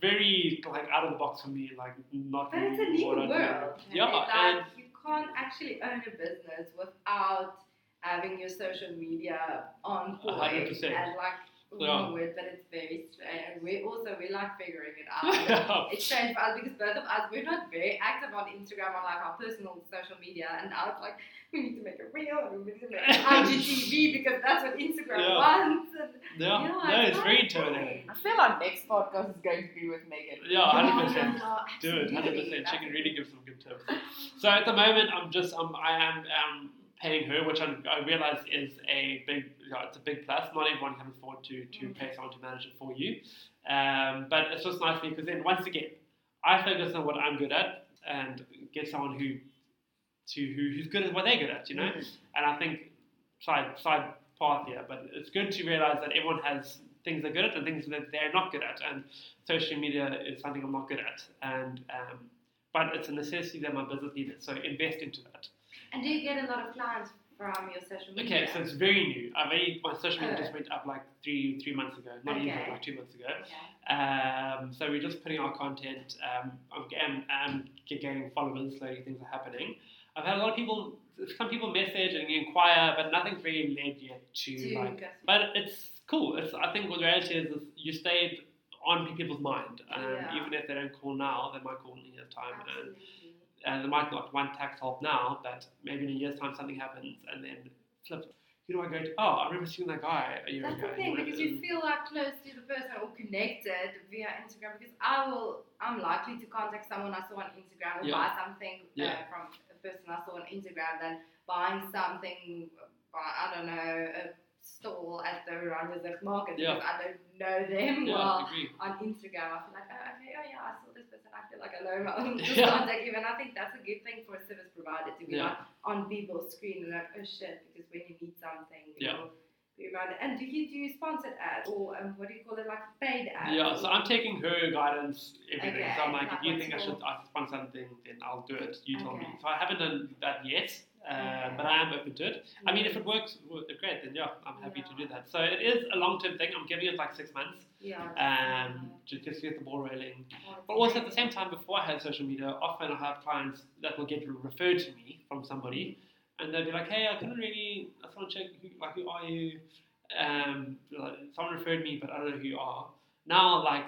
very like out of the box for me, like not
But it's a
really
new world.
Yeah,
like,
and
you can't actually own a business without having your social media on
A
point
hundred percent.
and like
Yeah.
wrong word, but it's very strange. And We also we like figuring it out. it's strange for us because both of us we're not very active on Instagram on like our personal social media, and now it's like we need to make a reel and we need to make an IGTV because that's what Instagram
Yeah.
wants. And
yeah,
Yeah,
no,
it's
it's very
not
intimidating.
I feel our next podcast is going to be with Megan.
Yeah, hundred percent. Do it, hundred percent. She can really give some good tips. So at the moment, I'm just um, I am um, paying her, which I'm, I realize is a big, yeah, it's a big plus. Not everyone can afford to to pay someone to manage it for you, um, but it's just nice because then once again, I focus on what I'm good at and get someone who to who, who's good at what they're good at, you know. And I think side side path here, but it's good to realize that everyone has things they're good at and things that they're not good at, and social media is something I'm not good at, and um, but it's a necessity that my business needs so invest into that.
And do you get a lot of clients from your social media?
Okay, so it's very new. I've only, my social media
Oh.
just went up like three three months ago, not even like two months ago.
Okay.
Um, so we're just putting our content. Um, I'm, I'm, I'm getting followers. Slowly, things are happening. I've had a lot of people, some people message and inquire, but nothing's really led yet to,
To
like. But it's cool. It's I think what the reality is, is you stayed on people's mind, um,
Yeah.
even if they don't call now, they might call in a time,
Absolutely.
and they might not one tax help now, but maybe in a year's time something happens, and then flips. You know, I go, to, oh, I remember seeing that guy a year
That's
ago.
the thing because you feel like close to the person or connected via Instagram. Because I will, I'm likely to contact someone I saw on Instagram or
Yeah.
buy something
Yeah.
uh, from a person I saw on Instagram than buying something. By, I don't know, a stall at the Oranjezicht market
Yeah.
because I don't know them
Yeah,
well on Instagram. I feel like, oh, okay, oh yeah, I saw this person. I feel like I know him. Just
Yeah.
And I think that's a good thing for a service provider to be
Yeah.
like on people's screen and like, oh shit, because when you need something, you
Yeah.
reminded. And do you do sponsored ads or um, what do you call it, like paid ads?
Yeah, so I'm taking her guidance, everything.
Okay,
so I'm like, if you think I should I should sponsor something, then I'll do it. You tell me.
Okay.
So I haven't done that yet, uh, but I am open to it. I mean, if it works, great, then yeah, I'm happy to do that. So it is a long term thing. I'm giving it like six months
yeah,
um, to just get the ball rolling. But also at the same time, before I had social media, often I have clients that will get referred to me from somebody, and they'll be like, "Hey, I couldn't really, I just want to check, who, like, who are you? Um, like, someone referred me, but I don't know who you are." Now, like,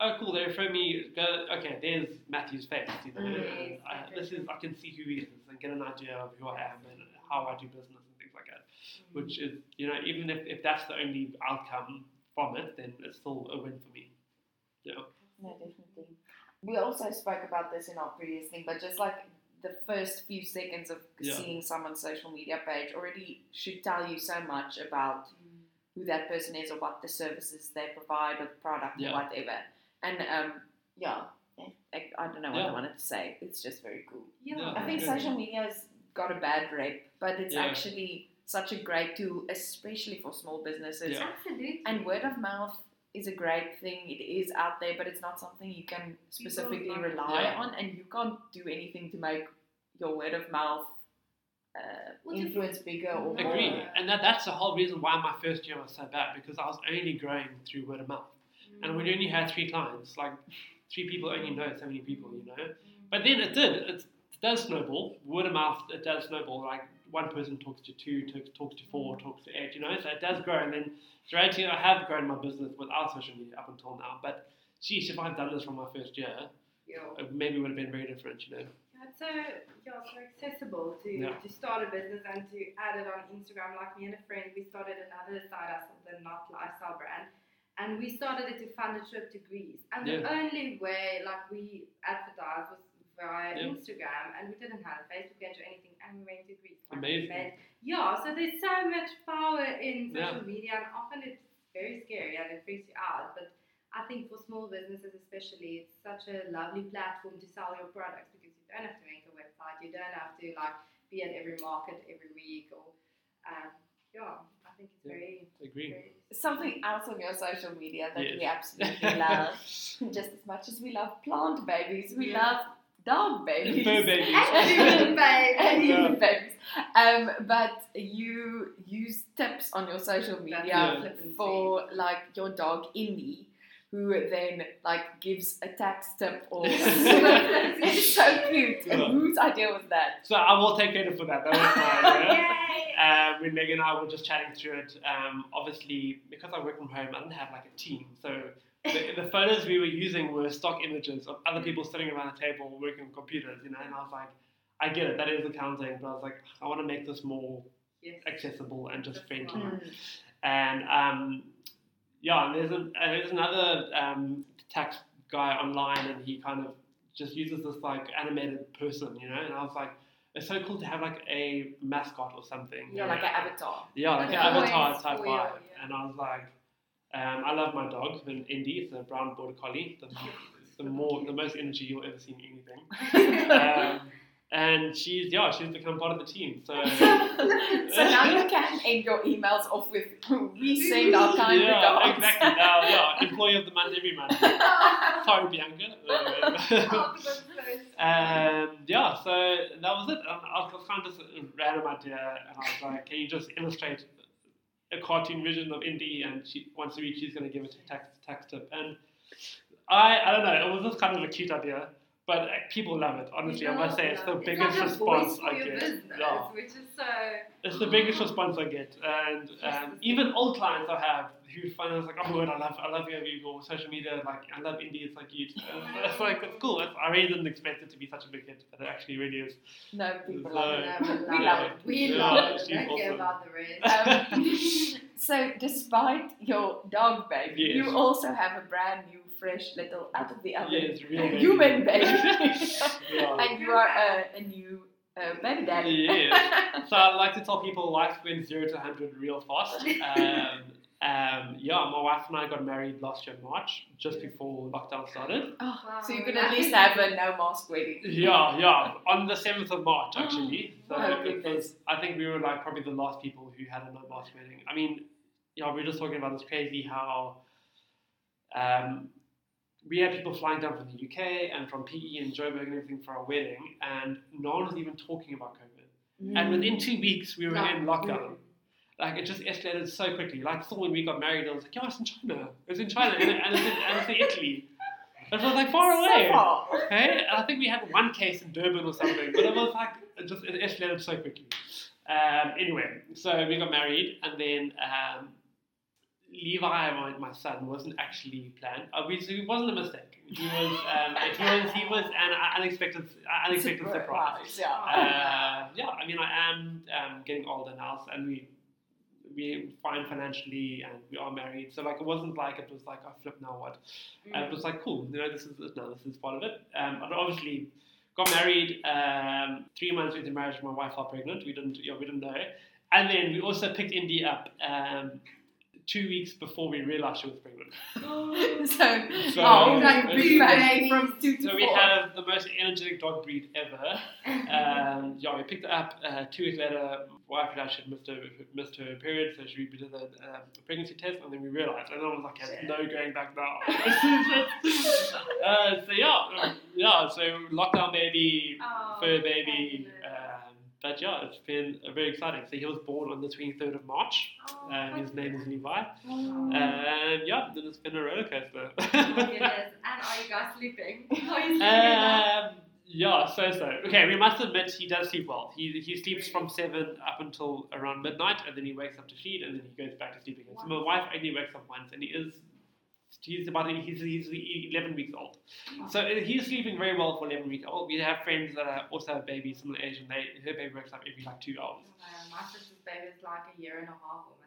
oh, cool, they referred me. Go, okay, there's Matthew's face. You know,
Mm.
I, this is I can see who he is and get an idea of who I am and how I do business and things like that. Which is, you know, even if, if that's the only outcome from it, then it's still a win for me. Yeah.
No, definitely. We also spoke about this in our previous thing, but just like the first few seconds of
Yeah.
seeing someone's social media page already should tell you so much about who that person is or what the services they provide or the product
Yeah.
or whatever. And um, yeah, I, I don't know what
Yeah.
I wanted to say. It's just very cool.
Yeah,
Yeah.
I think social media has got a bad rep, but it's
Yeah.
actually such a great tool, especially for small businesses.
Yeah.
absolutely.
And word of mouth is a great thing. It is out there, but it's not something you can specifically
like-
rely
Yeah.
on, and you can't do anything to make your word of mouth uh, influence bigger or
No.
Agree,
more.
and that, that's the whole reason why my first year was so bad because I was only growing through word of mouth, and we only had three clients. Like three people only know so many people, you know. Mm. But then it did. It, does snowball. Word of mouth. It does snowball. Like one person talks to two, talks, talks to four, mm. talks to eight. You know, so it does grow. And then reality, I have grown my business without social media up until now. But sheesh, if I'd done this from my first year,
Yeah.
it maybe would have been very different. You know.
Yeah, it's so yeah, so accessible to,
Yeah.
to start a business and to add it on Instagram. Like me and a friend, we started another side hustle, the Not Lifestyle brand, and we started it to fund a trip to Greece. And the only way like we advertised was via
Yeah.
Instagram, and we didn't have a Facebook page or anything, and we went to Greece. Like,
Amazing.
made- yeah, so there's so much power in
Yeah.
social media, and often it's very scary and it freaks you out, but. I think for small businesses especially, it's such a lovely platform to sell your products because you don't have to make a website, you don't have to like be at every market every week or um, yeah, think it's
Yeah.
very,
Agree.
very
Something else on your social media that
Yes.
we absolutely love, just as much as we love plant babies, we
Yeah.
love dog babies.
Fur babies.
and human babe.
and
Yeah.
babies. Um, but you use tips on your social media
Yeah.
For like your dog Indy, who then like gives a tax tip or it's so cute.
Yeah.
Whose idea was that?
So I will take credit for that. That was my idea. Um, when Megan and I were just chatting through it, um, obviously because I work from home, I didn't have like a team. So the, the photos we were using were stock images of other people sitting around a table working on computers, you know. And I was like, I get it, that is accounting, but I was like, I want to make this more
Yes.
accessible and just
That's
friendly. And um, yeah, and there's, a, uh, there's another um, tax guy online, and he kind of just uses this like animated person, you know. And I was like, it's so cool to have like a mascot or something.
Yeah, like an avatar.
Yeah, like
Yeah.
an avatar type vibe.
you, yeah.
And I was like, um, I love my dog, an Indy, it's a brown border collie. The, the more, the most energy you'll ever see in anything. Um, and she's yeah, she's become part of the team. So
so now you can end your emails off with we send our kind
yeah,
regards.
exactly. Now, yeah, employee of the month every month. Sorry, Bianca.
That's so sweet.
um, yeah, so that was it. And I was kind of a random idea, and I was like, can you just illustrate a cartoon vision of Indy? And she once a week she's going to give it a tax tax tip. And I I don't know, it was just kind of a cute idea. But uh, people love it. Honestly, I must say it's the
it.
biggest
like
response I get.
business,
Yeah.
which is so.
It's the biggest response I get, and um, even old clients I have who find us like, oh my word, I love, I love your, your social media, like I love Indy, it's like you. And it's like it's cool. It's, I really didn't expect it to be such a big hit, but it actually really is.
No, people
So-
love it.
No,
We love it.
We
Yeah,
love it.
she's
Don't care
awesome.
about the rest.
Um, so, despite your dog baby,
Yes.
you also have a brand new, fresh little out of the oven
Yeah, it's real baby.
human baby.
Yeah.
and you are a, a new Uh, baby daddy.
Yes. So I like to tell people life went zero to hundred real fast. Um, um, yeah, my wife and I got married last year in March, just before lockdown started.
Oh,
Wow,
so you could
that
at least
is-
have a no mask wedding.
Yeah, yeah, on the seventh of March actually. So
Oh,
it was, I think we were like probably the last people who had a no mask wedding. I mean, yeah, we were just talking about this crazy how um, we had people flying down from the UK and from PE and Joburg and everything for our wedding, and no one was even talking about COVID. And within two weeks, we were in lockdown. Like it just escalated so quickly. Like still when we got married, I was like, "Yeah, it's in China. It was in China, and, and, it's, in, and it's in Italy." It was like far away.
So far.
Okay, and I think we had one case in Durban or something, but it was like it just it escalated so quickly. Um, anyway, so we got married, and then um, Levi, my, my son, wasn't actually planned. Obviously, it wasn't a mistake. He was um, it was he was an unexpected unexpected surprise.
Yeah.
Uh, yeah, I mean, I am um, getting older now, and we we fine financially, and we are married. So like, it wasn't like it was like, I flip now what.
Mm.
Uh, it was like, cool, you know, this is now. This is part of it. Um, but obviously, got married. Um, three months into marriage, my wife fell pregnant. We didn't, yeah, we didn't know. And then we also picked Indy up um, two weeks before we realized she was pregnant.
so,
So,
oh,
like
it's-
big
baby from two to
so we
four.
have the most energetic dog breed ever. Um, yeah, we picked it up uh, two weeks later. My wife and I had missed her, missed her period, so she did a um, pregnancy test, and then we realized, and I was like, "There's no going back now." uh, so yeah, um, yeah. So lockdown baby,
Oh,
fur baby.
fabulous.
But yeah, it's been very exciting. So he was born on the 23rd of March.
Oh,
Um, his name is Levi.
Oh.
And yeah, then it's been a roller coaster.
Oh my goodness. And are you guys sleeping? Are you sleeping?
Um, yeah, so so. Okay, we must admit he does sleep well. He he sleeps from seven up until around midnight, and then he wakes up to feed, and then he goes back to sleep again. So my wife only wakes up once, and he is he's about he's he's eleven weeks old. So uh, he's sleeping very well for eleven weeks old. We have friends that are also have babies similar age, and they her baby wakes up every like two hours.
Uh, my sister's baby is like a year and a half almost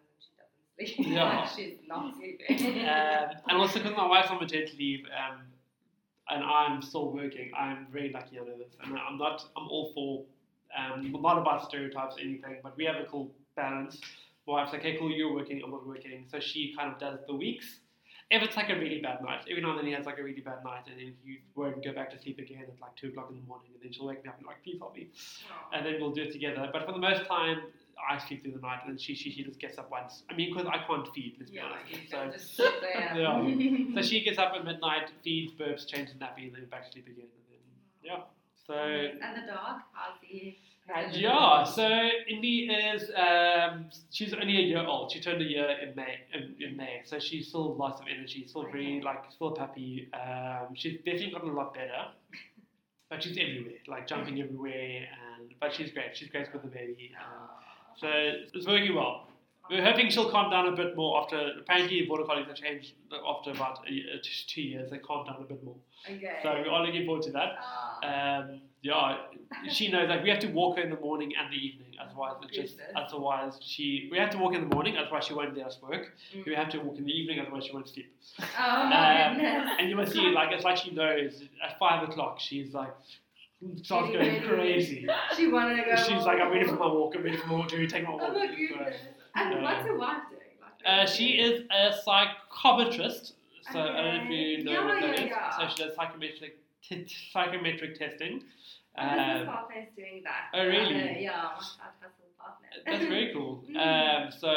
and she doesn't sleep.
Yeah.
She's not sleeping.
um, and also because my wife's on maternity leave, um, and I'm still working, I'm very lucky under this, and I'm not. I'm all for. Um, not about stereotypes or anything, but we have a cool balance. My wife's like, okay, cool, you're working, I'm not working, so she kind of does the weeks. If it's like a really bad night, every now and then he has like a really bad night, and then he won't go back to sleep again at like two o'clock in the morning, and then she'll wake me up and like, please help me, and then we'll do it together. But for the most time, I sleep through the night, and then she she, she just gets up once. I mean, because I can't feed, let's be honest. So
can just sit there.
Yeah. so she gets up at midnight, feeds, burps, changes nappy, and then back to sleep again. And then, yeah. So
and the dog, how's he?
Yeah, so Indy is um, she's only a year old. She turned a year in May. In, in May, so she's still lots of energy. Still very like still puppy. Um, she's definitely gotten a lot better, but she's everywhere, like jumping everywhere. And but she's great. She's great with the baby. Um, so it's working well. We're hoping she'll calm down a bit more after. Apparently, border collies have changed after about a year, two years. They calm down a bit more.
Okay.
So we are looking forward to that.
Ah.
Um, yeah, she knows like we have to walk her in the morning and the evening. Otherwise, it's just otherwise she we have to walk in the morning. Otherwise, she won't let us work.
Mm.
We have to walk in the evening. Otherwise, she won't sleep.
Oh
Um. And you must see like it's like she knows at five o'clock she's like starts going crazy.
She wanted to go.
She's like I'm ready for my walk. I'm ready for my walk. Do you take my walk?
Oh my goodness. And what's wife doing? Like,
Uh, she is a psychometrist. So I don't know if you
Okay.
know what
Yeah,
that
yeah,
is.
yeah.
So she does psychometric t- psychometric testing. Um,
partner is doing that.
oh, really?
Uh, yeah, my side hustle partner.
that's very cool.
Mm.
Um, so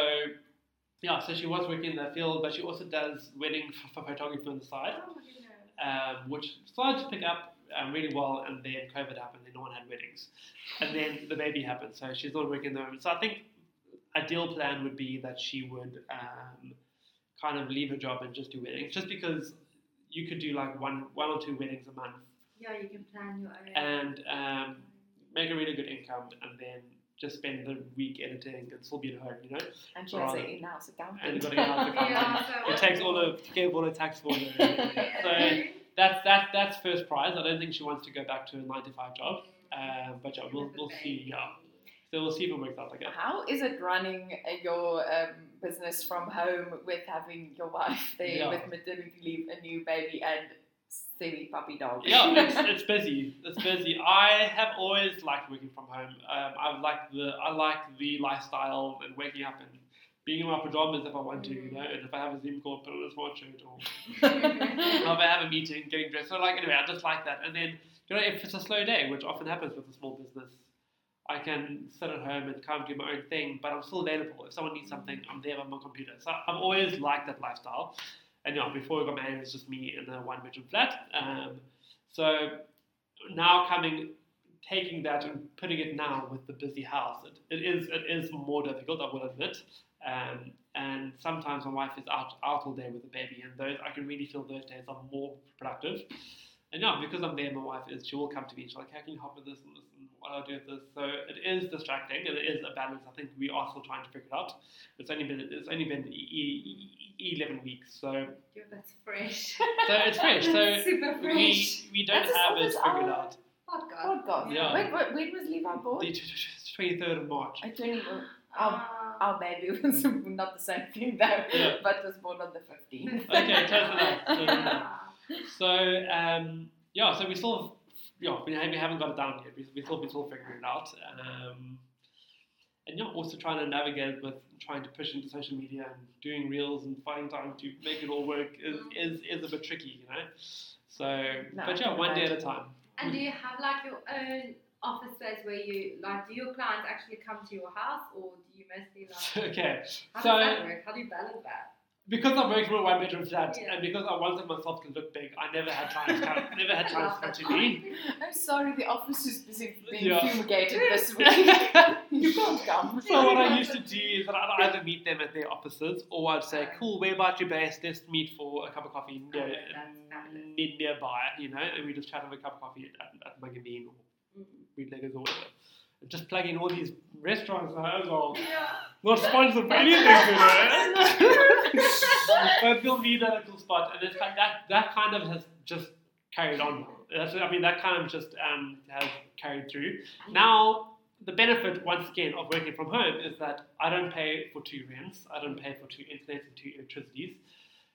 yeah, so she was working in that field, but she also does wedding for photography on the side,
Oh
um, which started to pick up um, really well. And then COVID happened, and no one had weddings, and then the baby happened. So she's not working there. So I think ideal plan would be that she would um, kind of leave her job and just do weddings, just because you could do like one one or two weddings a month
Yeah, you can plan your own.
and um, make a really good income, and then just spend the week editing and still be at home, you know.
And she has
Rather-
an in-house accountant.
And got an in-house accountant.
yeah,
It takes all the gave all the tax for her.
Yeah.
so that's that that's first prize. I don't think she wants to go back to a nine to five job. Um, but yeah, we'll, we'll see. Yeah, so we'll see if it works out. I guess.
How is it running your um, business from home with having your wife there
Yeah.
with maternity leave, a new baby, and semi puppy dog.
yeah, it's, it's busy. It's busy. I have always liked working from home. Um, I like the I like the lifestyle and waking up and being in my pajamas if I want to, you know, and if I have a Zoom call, put on a smart shirt, or if I have a meeting, getting dressed. So like anyway, I just like that. And then you know, if it's a slow day, which often happens with a small business, I can sit at home and kind of do my own thing, but I'm still available. If someone needs something, I'm there on my computer. So I've always liked that lifestyle. And yeah, before we got married, it was just me in a one bedroom flat. Um, so now coming, taking that and putting it now with the busy house, it, it is it is more difficult. I will admit. Um, and sometimes my wife is out out all day with the baby, and those I can really feel those days are more productive. And yeah, because I'm there, my wife is she will come to me. She's like, "How can you help with this and this and do I do this?" So it is distracting, and it is a balance. I think we are still trying to figure it out. It's only been it's only been e- e- eleven weeks, so
Yeah, that's fresh.
so it's fresh. So
Super fresh.
we we don't
That's
have it
as
figured
our-
out.
Podcast.
Podcast.
Yeah.
When, when, when was Levi born?
The twenty third of March.
I don't even. Our,
Ah.
our baby was not the same thing though,
Yeah.
but was born on the 15th.
Okay, close enough. Close enough. So um, yeah, so we still yeah we, we haven't got it down yet. We, we still we still figuring it out. Um, and yeah, also trying to navigate with trying to push into social media and doing reels and finding time to make it all work is, is, is a bit tricky, you know. So,
No,
but yeah,
can
one day at a time.
And do you have like your own office space where you like? Do your clients actually come to your house, or do you mostly like?
okay,
How
so
does that work? How do you balance that?
Because I'm working from a one bedroom flat
Yeah.
and because I wanted myself to look big, I never had time. To come, never had time to come to me.
I'm sorry, the office is busy being
Yeah.
fumigated this week. you can't come.
So what I used to do is that I'd either meet them at their offices, or I'd say, "Cool, where about your base? Let's meet for a cup of coffee near, nearby, you know, and we just chat over a cup of coffee at, at Mugg & Bean or mm-hmm. Bootleggers or whatever." And just plugging all these restaurants now as well.
Yeah.
Not sponsored by anything, you know. but we'll meet at a cool spot, and it's that that kind of has just carried on. That's, I mean, that kind of just um, has carried through. Now, the benefit, once again, of working from home is that I don't pay for two rents, I don't pay for two internet and two electricities.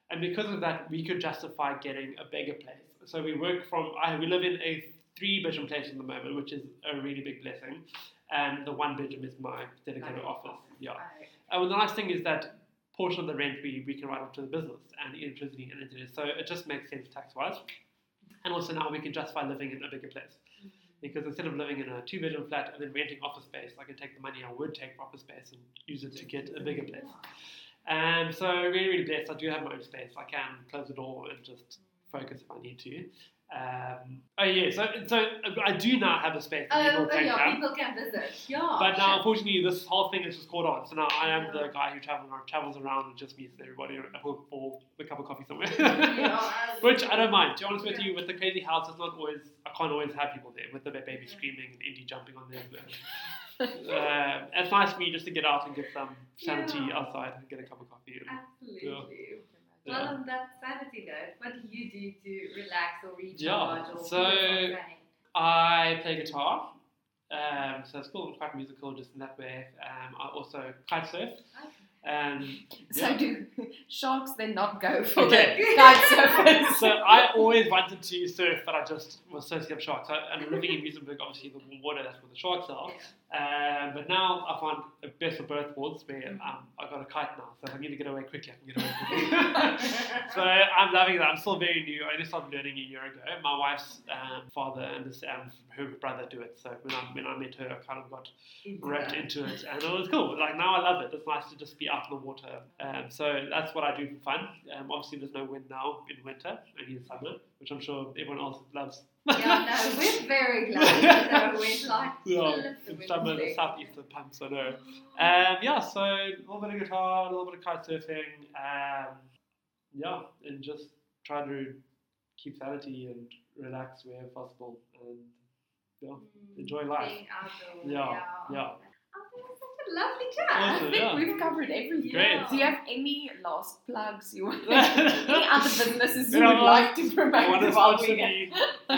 And because of that, we could justify getting a bigger place. So we work from, I, we live in a three bedroom place at the moment, which is a really big blessing. And the one bedroom is my dedicated
Like
office. Yeah.
Right.
Uh, and the nice thing is that portion of the rent we, we can write off to the business and electricity and internet. So it just makes sense tax wise. And also now we can justify living in a bigger place. Mm-hmm. Because instead of living in a two bedroom flat and then renting office space, I can take the money I would take for office space and use it to get a bigger place. And um, so really, really blessed. I do have my own space. I can close the door and just focus if I need to. Um, oh yeah, so so I do now have a space that
Oh,
people
oh,
can
yeah,
come.
people can visit. Yeah.
But now, unfortunately, this whole thing is just caught on. So now I am the guy who travels around, travels around and just meets everybody for, for a cup of coffee somewhere.
Yeah,
Which I don't mind. To be honest with you, with the crazy house, it's not always. I can't always have people there with the baby screaming and Indy jumping on there. uh, it's nice for me just to get out and get some sanity
Yeah.
outside and get a cup of coffee. And,
Absolutely. Well, on that sanity note, what do you do to relax or recharge
Yeah,
or
so- I play guitar. Um, so it's cool. I'm quite musical just in that way. Um, I also kite surf. And
So
yeah.
do sharks then not go for
Okay.
the kite surfers?
so I always wanted to surf, but I just was so scared of sharks. So, and living in Muizenberg, obviously the water that's where the sharks are. Um, but now I find a best of both worlds where um, I got a kite now. So if I need to get away quickly, I can get away quickly. so I'm loving that. I'm still very new. I only started learning a year ago. My wife's um, father and this, um, her brother do it. So when I, when I met her, I kind of got wrapped into it, and it was cool. Like now, I love it. It's nice to just be out in the water. Um, so that's what I do for fun. Um, obviously, there's no wind now in winter, only in summer, which I'm sure everyone else loves.
yeah, no, we're very glad that we like
yeah, in summer, the
thing.
southeastern pumps. I know. Um, yeah, so a little bit of guitar, a little bit of kite surfing. Um, yeah, and just trying to keep sanity and relax wherever possible, and yeah,
Mm,
enjoy life. Yeah,
yeah.
yeah.
That was such a lovely chat.
I think
yeah.
we've covered everything.
Great.
Do you have any last plugs you want? any other businesses you
You
would
what?
like to
I
promote
want to
while
sponsor me. Um,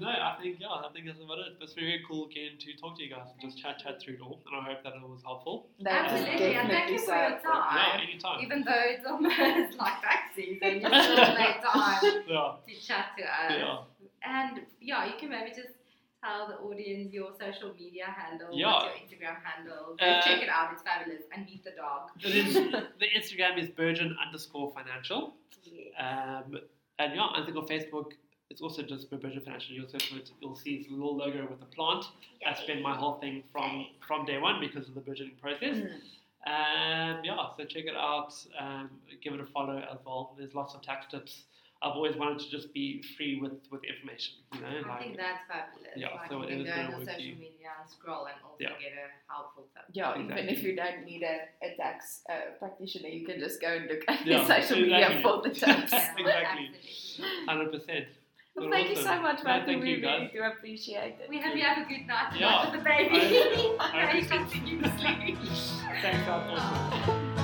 no, I think yeah, I think that's about it. It's very cool again to talk to you guys and just chat chat through it all, and I hope that it was helpful.
That is
Absolutely, and thank you for your time.
Yeah, anytime.
Even though it's almost like back season, you still make time.
Yeah. Yeah.
to chat to us.
Yeah.
And yeah, you can maybe just tell the audience your social media handle,
Yeah.
what's your Instagram handle.
Uh,
check it out, it's fabulous. And meet the dog.
It is, the Instagram is Burgeon underscore financial.
Yeah.
Um, and yeah, I think on Facebook, it's also just Burgeon Financial. You'll, see, you'll see its little logo with the plant. That's been my whole thing from, from day one because of the budgeting process.
Mm.
Um, yeah, so check it out. Um, give it a follow as well. There's lots of tax tips. I've always wanted to just be free with, with information. You know,
I
like
think that's fabulous.
Yeah,
like
so
you can go on social
you.
media and scroll and also
Yeah.
get a helpful tip.
Yeah, even if you don't need a, a tax uh, practitioner, you can just go and look at
Yeah,
social media for the tips.
Yeah,
Exactly. hundred percent.
Well, thank you so much, Matthew.
thank
we
you,
really
guys.
do appreciate it.
We hope you have a good night
Yeah.
tonight with the baby.
I- I
okay,
appreciate-
continue to sleep.
Thanks, guys. Awesome.
Oh.